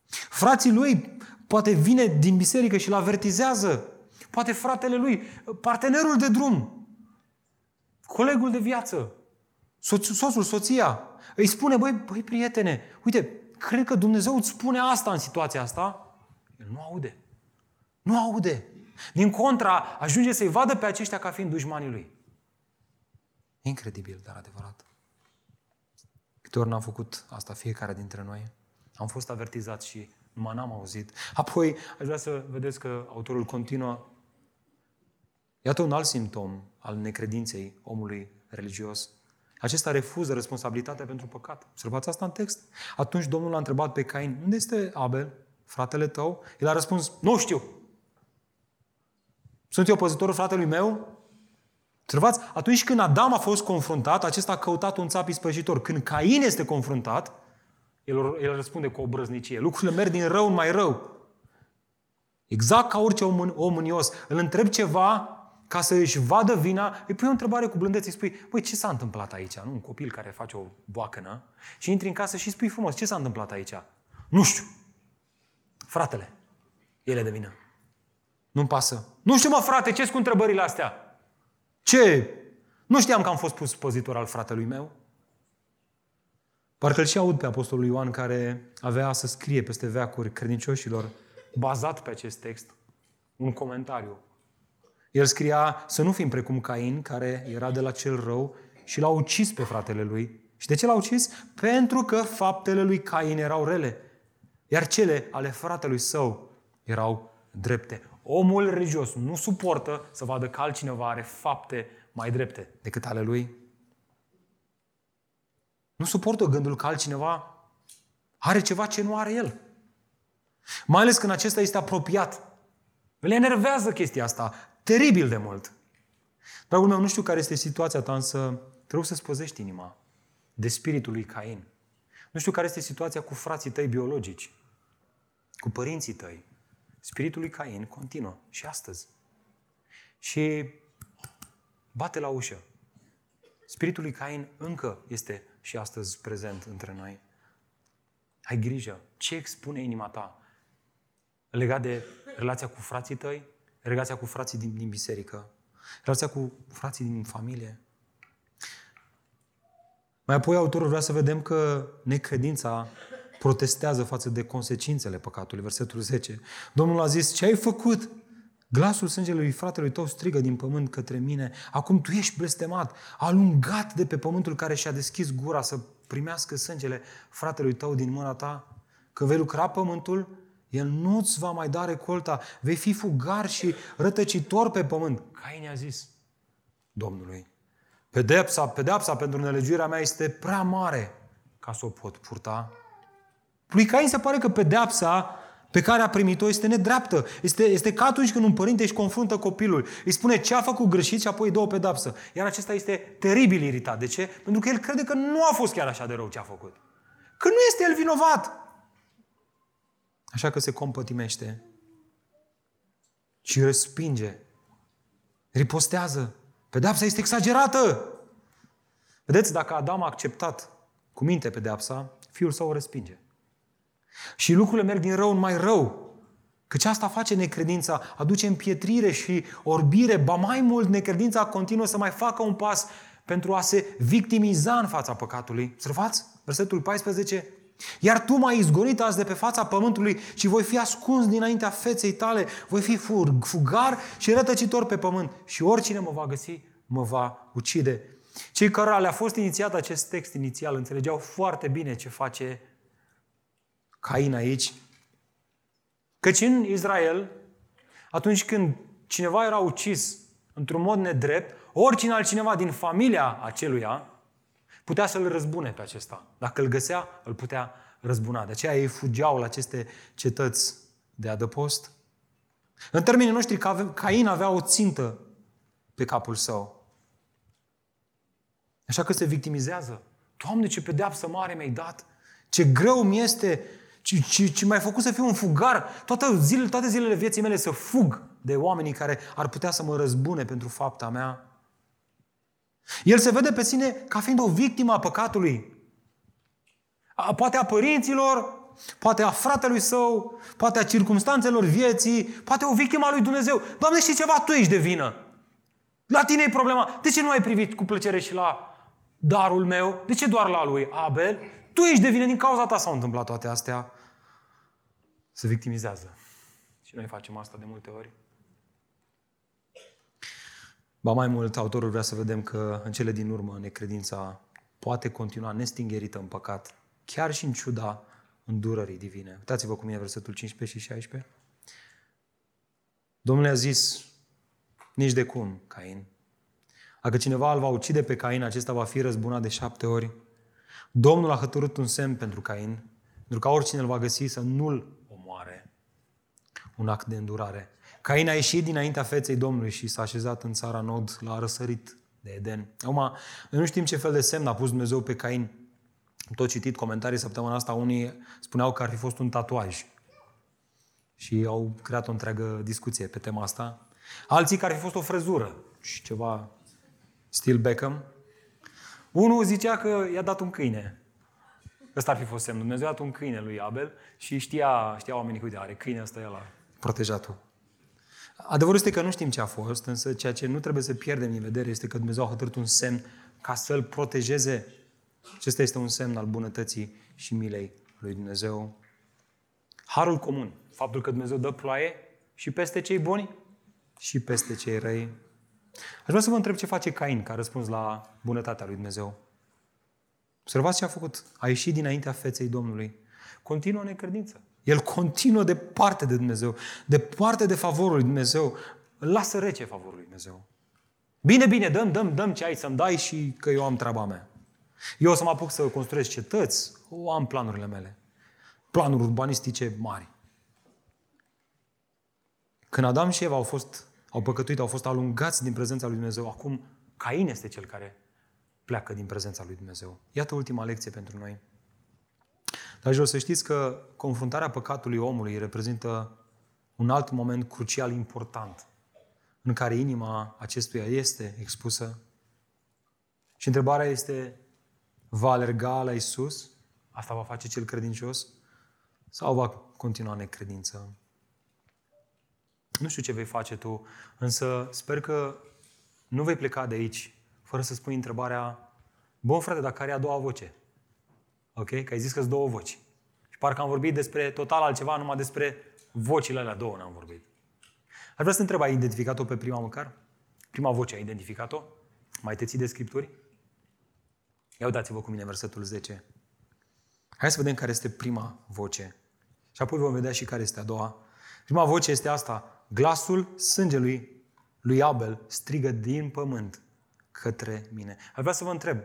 Frații lui poate vine din biserică și îl avertizează. Poate fratele lui, partenerul de drum, colegul de viață, soț, soțul, soția, îi spune, băi, băi, prietene, uite, cred că Dumnezeu îți spune asta în situația asta, el nu aude. Nu aude. Din contra, ajunge să-i vadă pe aceștia ca fiind dușmanii lui. Incredibil, dar adevărat. Câte ori n-am făcut asta fiecare dintre noi? Am fost avertizat și numai n-am auzit. Apoi, aș vrea să vedeți că autorul continuă. Iată un alt simptom al necredinței omului religios. Acesta refuză responsabilitatea pentru păcat. Observați asta în text. Atunci Domnul l-a întrebat pe Cain, unde este Abel, fratele tău? El a răspuns, nu știu. Sunt eu păzitorul fratelui meu? Observați, atunci când Adam a fost confruntat, acesta a căutat un țap ispășitor. Când Cain este confruntat, el, el răspunde cu o brăznicie. Lucrurile merg din rău în mai rău. Exact ca orice om, om mânios. Îl întreb ceva ca să își vadă vina, îi pui o întrebare cu blândețe, îi spui, băi, ce s-a întâmplat aici? Nu? Un copil care face o boacănă și intri în casă și îi spui frumos, ce s-a întâmplat aici? Nu știu. Fratele, ele de vină. Nu-mi pasă. Nu știu, mă, frate, ce cu întrebările astea? Ce? Nu știam că am fost pus pozitor al fratelui meu? Parcă îl și aud pe Apostolul Ioan care avea să scrie peste veacuri credincioșilor, bazat pe acest text, un comentariu. El scria să nu fim precum Cain, care era de la cel rău și l-a ucis pe fratele lui. Și de ce l-a ucis? Pentru că faptele lui Cain erau rele, iar cele ale fratelui său erau drepte. Omul religios nu suportă să vadă că altcineva are fapte mai drepte decât ale lui. Nu suportă gândul că altcineva are ceva ce nu are el. Mai ales când acesta este apropiat. Îl enervează chestia asta teribil de mult. Dragul meu, nu știu care este situația ta, însă trebuie să-ți păzești inima de spiritul lui Cain. Nu știu care este situația cu frații tăi biologici, cu părinții tăi. Spiritul lui Cain continuă și astăzi. Și bate la ușă. Spiritul lui Cain încă este și astăzi prezent între noi. Ai grijă. Ce expune inima ta legat de relația cu frații tăi, relația cu frații din, din biserică, relația cu frații din familie. Mai apoi autorul vrea să vedem că necredința protestează față de consecințele păcatului. Versetul 10. Domnul a zis, ce ai făcut? Glasul sângelui fratelui tău strigă din pământ către mine. Acum tu ești blestemat, alungat de pe pământul care și-a deschis gura să primească sângele fratelui tău din mâna ta. Că vei lucra pământul, el nu-ți va mai da recolta, vei fi fugar și rătăcitor pe pământ. Cain a zis Domnului, pedepsa, pedepsa pentru nelegiuirea mea este prea mare ca să o pot purta. Lui Cain se pare că pedepsa pe care a primit-o este nedreaptă. Este, este ca atunci când un părinte își confruntă copilul. Îi spune ce a făcut greșit și apoi îi dă o pedapsă. Iar acesta este teribil iritat. De ce? Pentru că el crede că nu a fost chiar așa de rău ce a făcut. Că nu este el vinovat. Așa că se compătimește și respinge. Ripostează. Pedapsa este exagerată. Vedeți, dacă Adam a acceptat cu minte pedepsa, fiul său o respinge. Și lucrurile merg din rău în mai rău. Căci asta face necredința, aduce împietrire și orbire, ba mai mult necredința continuă să mai facă un pas pentru a se victimiza în fața păcatului. Observați? Versetul 14. Iar tu m-ai izgonit azi de pe fața pământului și voi fi ascuns dinaintea feței tale, voi fi furg, fugar și rătăcitor pe pământ și oricine mă va găsi, mă va ucide. Cei care le-a fost inițiat acest text inițial înțelegeau foarte bine ce face Cain aici. Căci în Israel, atunci când cineva era ucis într-un mod nedrept, oricine altcineva din familia aceluia putea să-l răzbune pe acesta. Dacă îl găsea, îl putea răzbuna. De aceea ei fugeau la aceste cetăți de adăpost. În termenii noștri, Cain avea o țintă pe capul său. Așa că se victimizează. Doamne, ce pedeapsă mare mi-ai dat! Ce greu mi este ci, ci, ci mai făcut să fiu un fugar. Toate zilele, toate zilele vieții mele să fug de oamenii care ar putea să mă răzbune pentru fapta mea. El se vede pe sine ca fiind o victimă a păcatului. A, poate a părinților, poate a fratelui său, poate a circumstanțelor vieții, poate o victimă a lui Dumnezeu. Doamne, știi ceva? Tu ești de vină. La tine e problema. De ce nu ai privit cu plăcere și la darul meu? De ce doar la lui Abel? Tu ești de vină, din cauza ta s-au întâmplat toate astea. Se victimizează. Și noi facem asta de multe ori. Ba mai mult, autorul vrea să vedem că în cele din urmă necredința poate continua nestingerită în păcat, chiar și în ciuda îndurării divine. Uitați-vă cum e versetul 15 și 16. Domnul a zis, nici de cum, Cain. Dacă cineva îl va ucide pe Cain, acesta va fi răzbunat de șapte ori. Domnul a hătărât un semn pentru Cain, pentru ca oricine îl va găsi să nu-l omoare. Un act de îndurare. Cain a ieșit dinaintea feței Domnului și s-a așezat în țara Nod la răsărit de Eden. Acum, noi nu știm ce fel de semn a pus Dumnezeu pe Cain. Am tot citit comentarii săptămâna asta, unii spuneau că ar fi fost un tatuaj. Și au creat o întreagă discuție pe tema asta. Alții că ar fi fost o frezură și ceva stil Beckham. Unul zicea că i-a dat un câine. Ăsta ar fi fost semnul. Dumnezeu a dat un câine lui Abel și știa, știa oamenii că, uite, are câine ăsta, el a protejatul. Adevărul este că nu știm ce a fost, însă ceea ce nu trebuie să pierdem din vedere este că Dumnezeu a hotărât un semn ca să-l protejeze. Acesta este un semn al bunătății și milei lui Dumnezeu. Harul comun, faptul că Dumnezeu dă ploaie și peste cei buni și peste cei răi. Aș vrea să vă întreb ce face Cain ca răspuns la bunătatea lui Dumnezeu. Observați ce a făcut. A ieșit dinaintea feței Domnului. Continuă necredință. El continuă departe de Dumnezeu, departe de favorul lui Dumnezeu. Lasă rece favorul lui Dumnezeu. Bine, bine, dăm, dăm, dăm ce ai să-mi dai și că eu am treaba mea. Eu o să mă apuc să construiesc cetăți, o am planurile mele. Planuri urbanistice mari. Când Adam și Eva au fost, au păcătuit, au fost alungați din prezența lui Dumnezeu, acum Cain este cel care pleacă din prezența lui Dumnezeu. Iată ultima lecție pentru noi. Dar să știți că confruntarea păcatului omului reprezintă un alt moment crucial important în care inima acestuia este expusă. Și întrebarea este, va alerga la Isus? Asta va face cel credincios? Sau va continua necredință? Nu știu ce vei face tu, însă sper că nu vei pleca de aici fără să spui întrebarea, bun frate, dar care e a doua voce? Ok? Că ai zis că sunt două voci. Și parcă am vorbit despre total altceva, numai despre vocile alea două n-am vorbit. Ar vrea să întreb, ai identificat-o pe prima măcar? Prima voce, ai identificat-o? Mai te ții de Scripturi? Ia uitați-vă cu mine versetul 10. Hai să vedem care este prima voce. Și apoi vom vedea și care este a doua. Prima voce este asta. Glasul sângelui lui Abel strigă din pământ către mine. Ar vrea să vă întreb,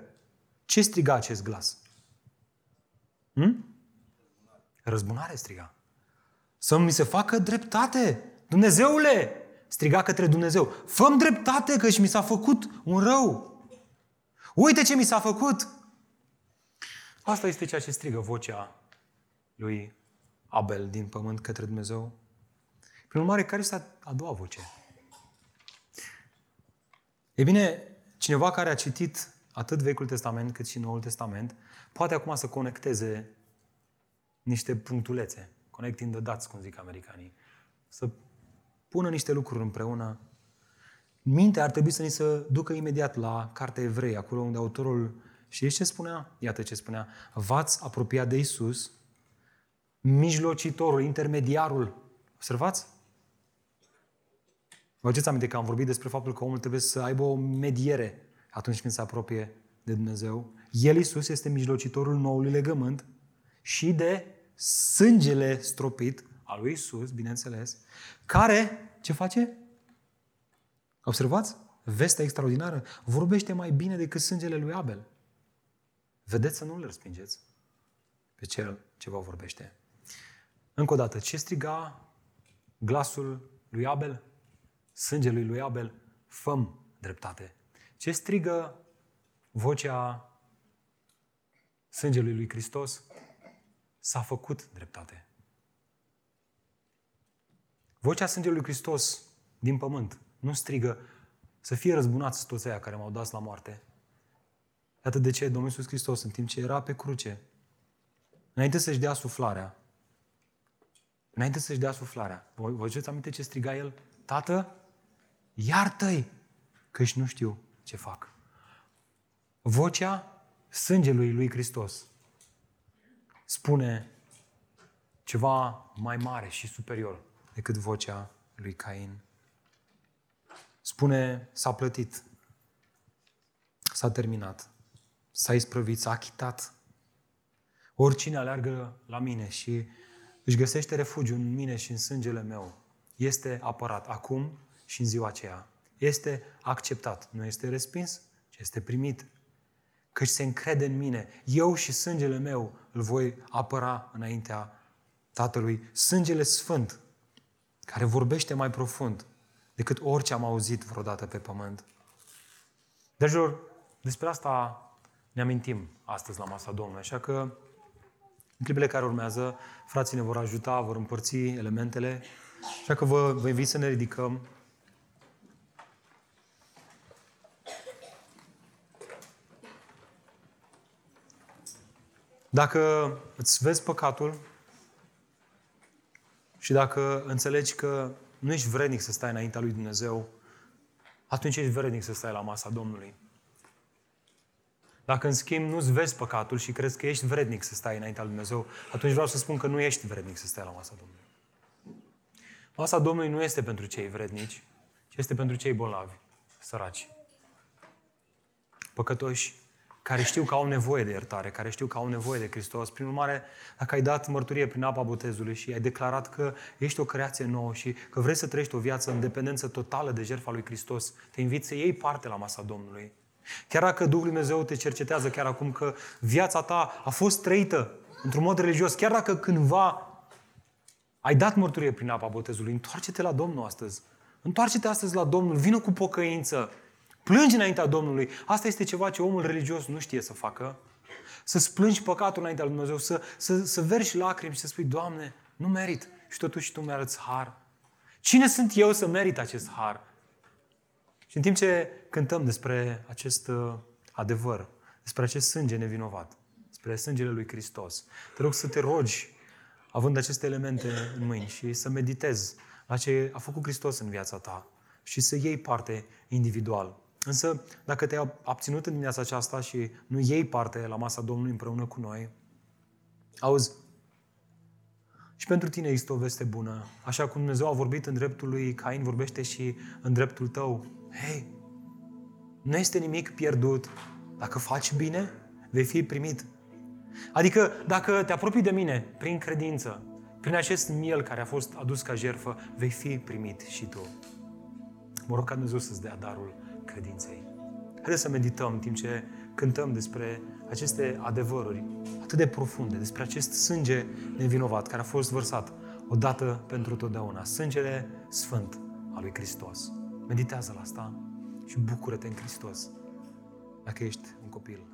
ce striga acest glas? Hmm? Răzbunare striga. Să mi se facă dreptate. Dumnezeule! Striga către Dumnezeu. Făm dreptate că și mi s-a făcut un rău. Uite ce mi s-a făcut! Asta este ceea ce strigă vocea lui Abel din pământ către Dumnezeu. Prin urmare, care este a doua voce? E bine, cineva care a citit atât Vechiul Testament cât și Noul Testament, poate acum să conecteze niște punctulețe. Connecting the dots, cum zic americanii. Să pună niște lucruri împreună. Mintea ar trebui să ni se ducă imediat la Cartea Evrei, acolo unde autorul și ce spunea? Iată ce spunea. V-ați apropiat de Isus, mijlocitorul, intermediarul. Observați? Vă aduceți aminte că am vorbit despre faptul că omul trebuie să aibă o mediere atunci când se apropie de Dumnezeu. El, Isus, este mijlocitorul noului legământ și de sângele stropit al lui Isus, bineînțeles, care, ce face? Observați? Vestea extraordinară. Vorbește mai bine decât sângele lui Abel. Vedeți să nu îl respingeți pe cel ce vă vorbește. Încă o dată, ce striga glasul lui Abel? Sângelui lui Abel? Făm dreptate. Ce strigă vocea sângelui lui Hristos? S-a făcut dreptate. Vocea sângelui lui Hristos din pământ nu strigă să fie răzbunați toți aia care m-au dat la moarte. Iată de ce Domnul Iisus Hristos, în timp ce era pe cruce, înainte să-și dea suflarea, înainte să-și dea suflarea, vă aduceți aminte ce striga el? Tată, iartă-i! căci nu știu ce fac. Vocea sângelui lui Hristos spune ceva mai mare și superior decât vocea lui Cain. Spune, s-a plătit, s-a terminat, s-a isprăvit, s-a achitat. Oricine aleargă la mine și își găsește refugiu în mine și în sângele meu, este apărat acum și în ziua aceea. Este acceptat, nu este respins, ci este primit. Căci se încrede în mine. Eu și sângele meu îl voi apăra înaintea Tatălui. Sângele sfânt, care vorbește mai profund decât orice am auzit vreodată pe pământ. Dragilor, despre asta ne amintim astăzi la masa Domnului, așa că în clipele care urmează, frații ne vor ajuta, vor împărți elementele, așa că vă, vă invit să ne ridicăm. Dacă îți vezi păcatul și dacă înțelegi că nu ești vrednic să stai înaintea lui Dumnezeu, atunci ești vrednic să stai la masa Domnului. Dacă, în schimb, nu-ți vezi păcatul și crezi că ești vrednic să stai înaintea lui Dumnezeu, atunci vreau să spun că nu ești vrednic să stai la masa Domnului. Masa Domnului nu este pentru cei vrednici, ci este pentru cei bolnavi, săraci, păcătoși, care știu că au nevoie de iertare, care știu că au nevoie de Hristos. Prin urmare, dacă ai dat mărturie prin apa botezului și ai declarat că ești o creație nouă și că vrei să trăiești o viață în dependență totală de jertfa lui Hristos, te invit să iei parte la masa Domnului. Chiar dacă Duhul Dumnezeu te cercetează chiar acum că viața ta a fost trăită într-un mod religios, chiar dacă cândva ai dat mărturie prin apa botezului, întoarce-te la Domnul astăzi. Întoarce-te astăzi la Domnul, vină cu pocăință. Plângi înaintea Domnului. Asta este ceva ce omul religios nu știe să facă. Să-ți plângi păcatul înaintea lui Dumnezeu, să, să, să vergi lacrimi și să spui, Doamne, nu merit. Și totuși Tu mi-arăți har. Cine sunt eu să merit acest har? Și în timp ce cântăm despre acest uh, adevăr, despre acest sânge nevinovat, despre sângele lui Hristos, te rog să te rogi, având aceste elemente în mâini și să meditezi la ce a făcut Hristos în viața ta și să iei parte individual. Însă, dacă te-ai abținut în dimineața aceasta și nu iei parte la masa Domnului împreună cu noi, auzi, și pentru tine există o veste bună. Așa cum Dumnezeu a vorbit în dreptul lui Cain, vorbește și în dreptul tău. Hei, nu este nimic pierdut. Dacă faci bine, vei fi primit. Adică, dacă te apropii de mine prin credință, prin acest miel care a fost adus ca jertfă, vei fi primit și tu. Mă rog ca Dumnezeu să-ți dea darul credinței. Haideți să medităm în timp ce cântăm despre aceste adevăruri atât de profunde, despre acest sânge nevinovat care a fost vărsat odată pentru totdeauna. Sângele sfânt al lui Hristos. Meditează la asta și bucură-te în Hristos dacă ești un copil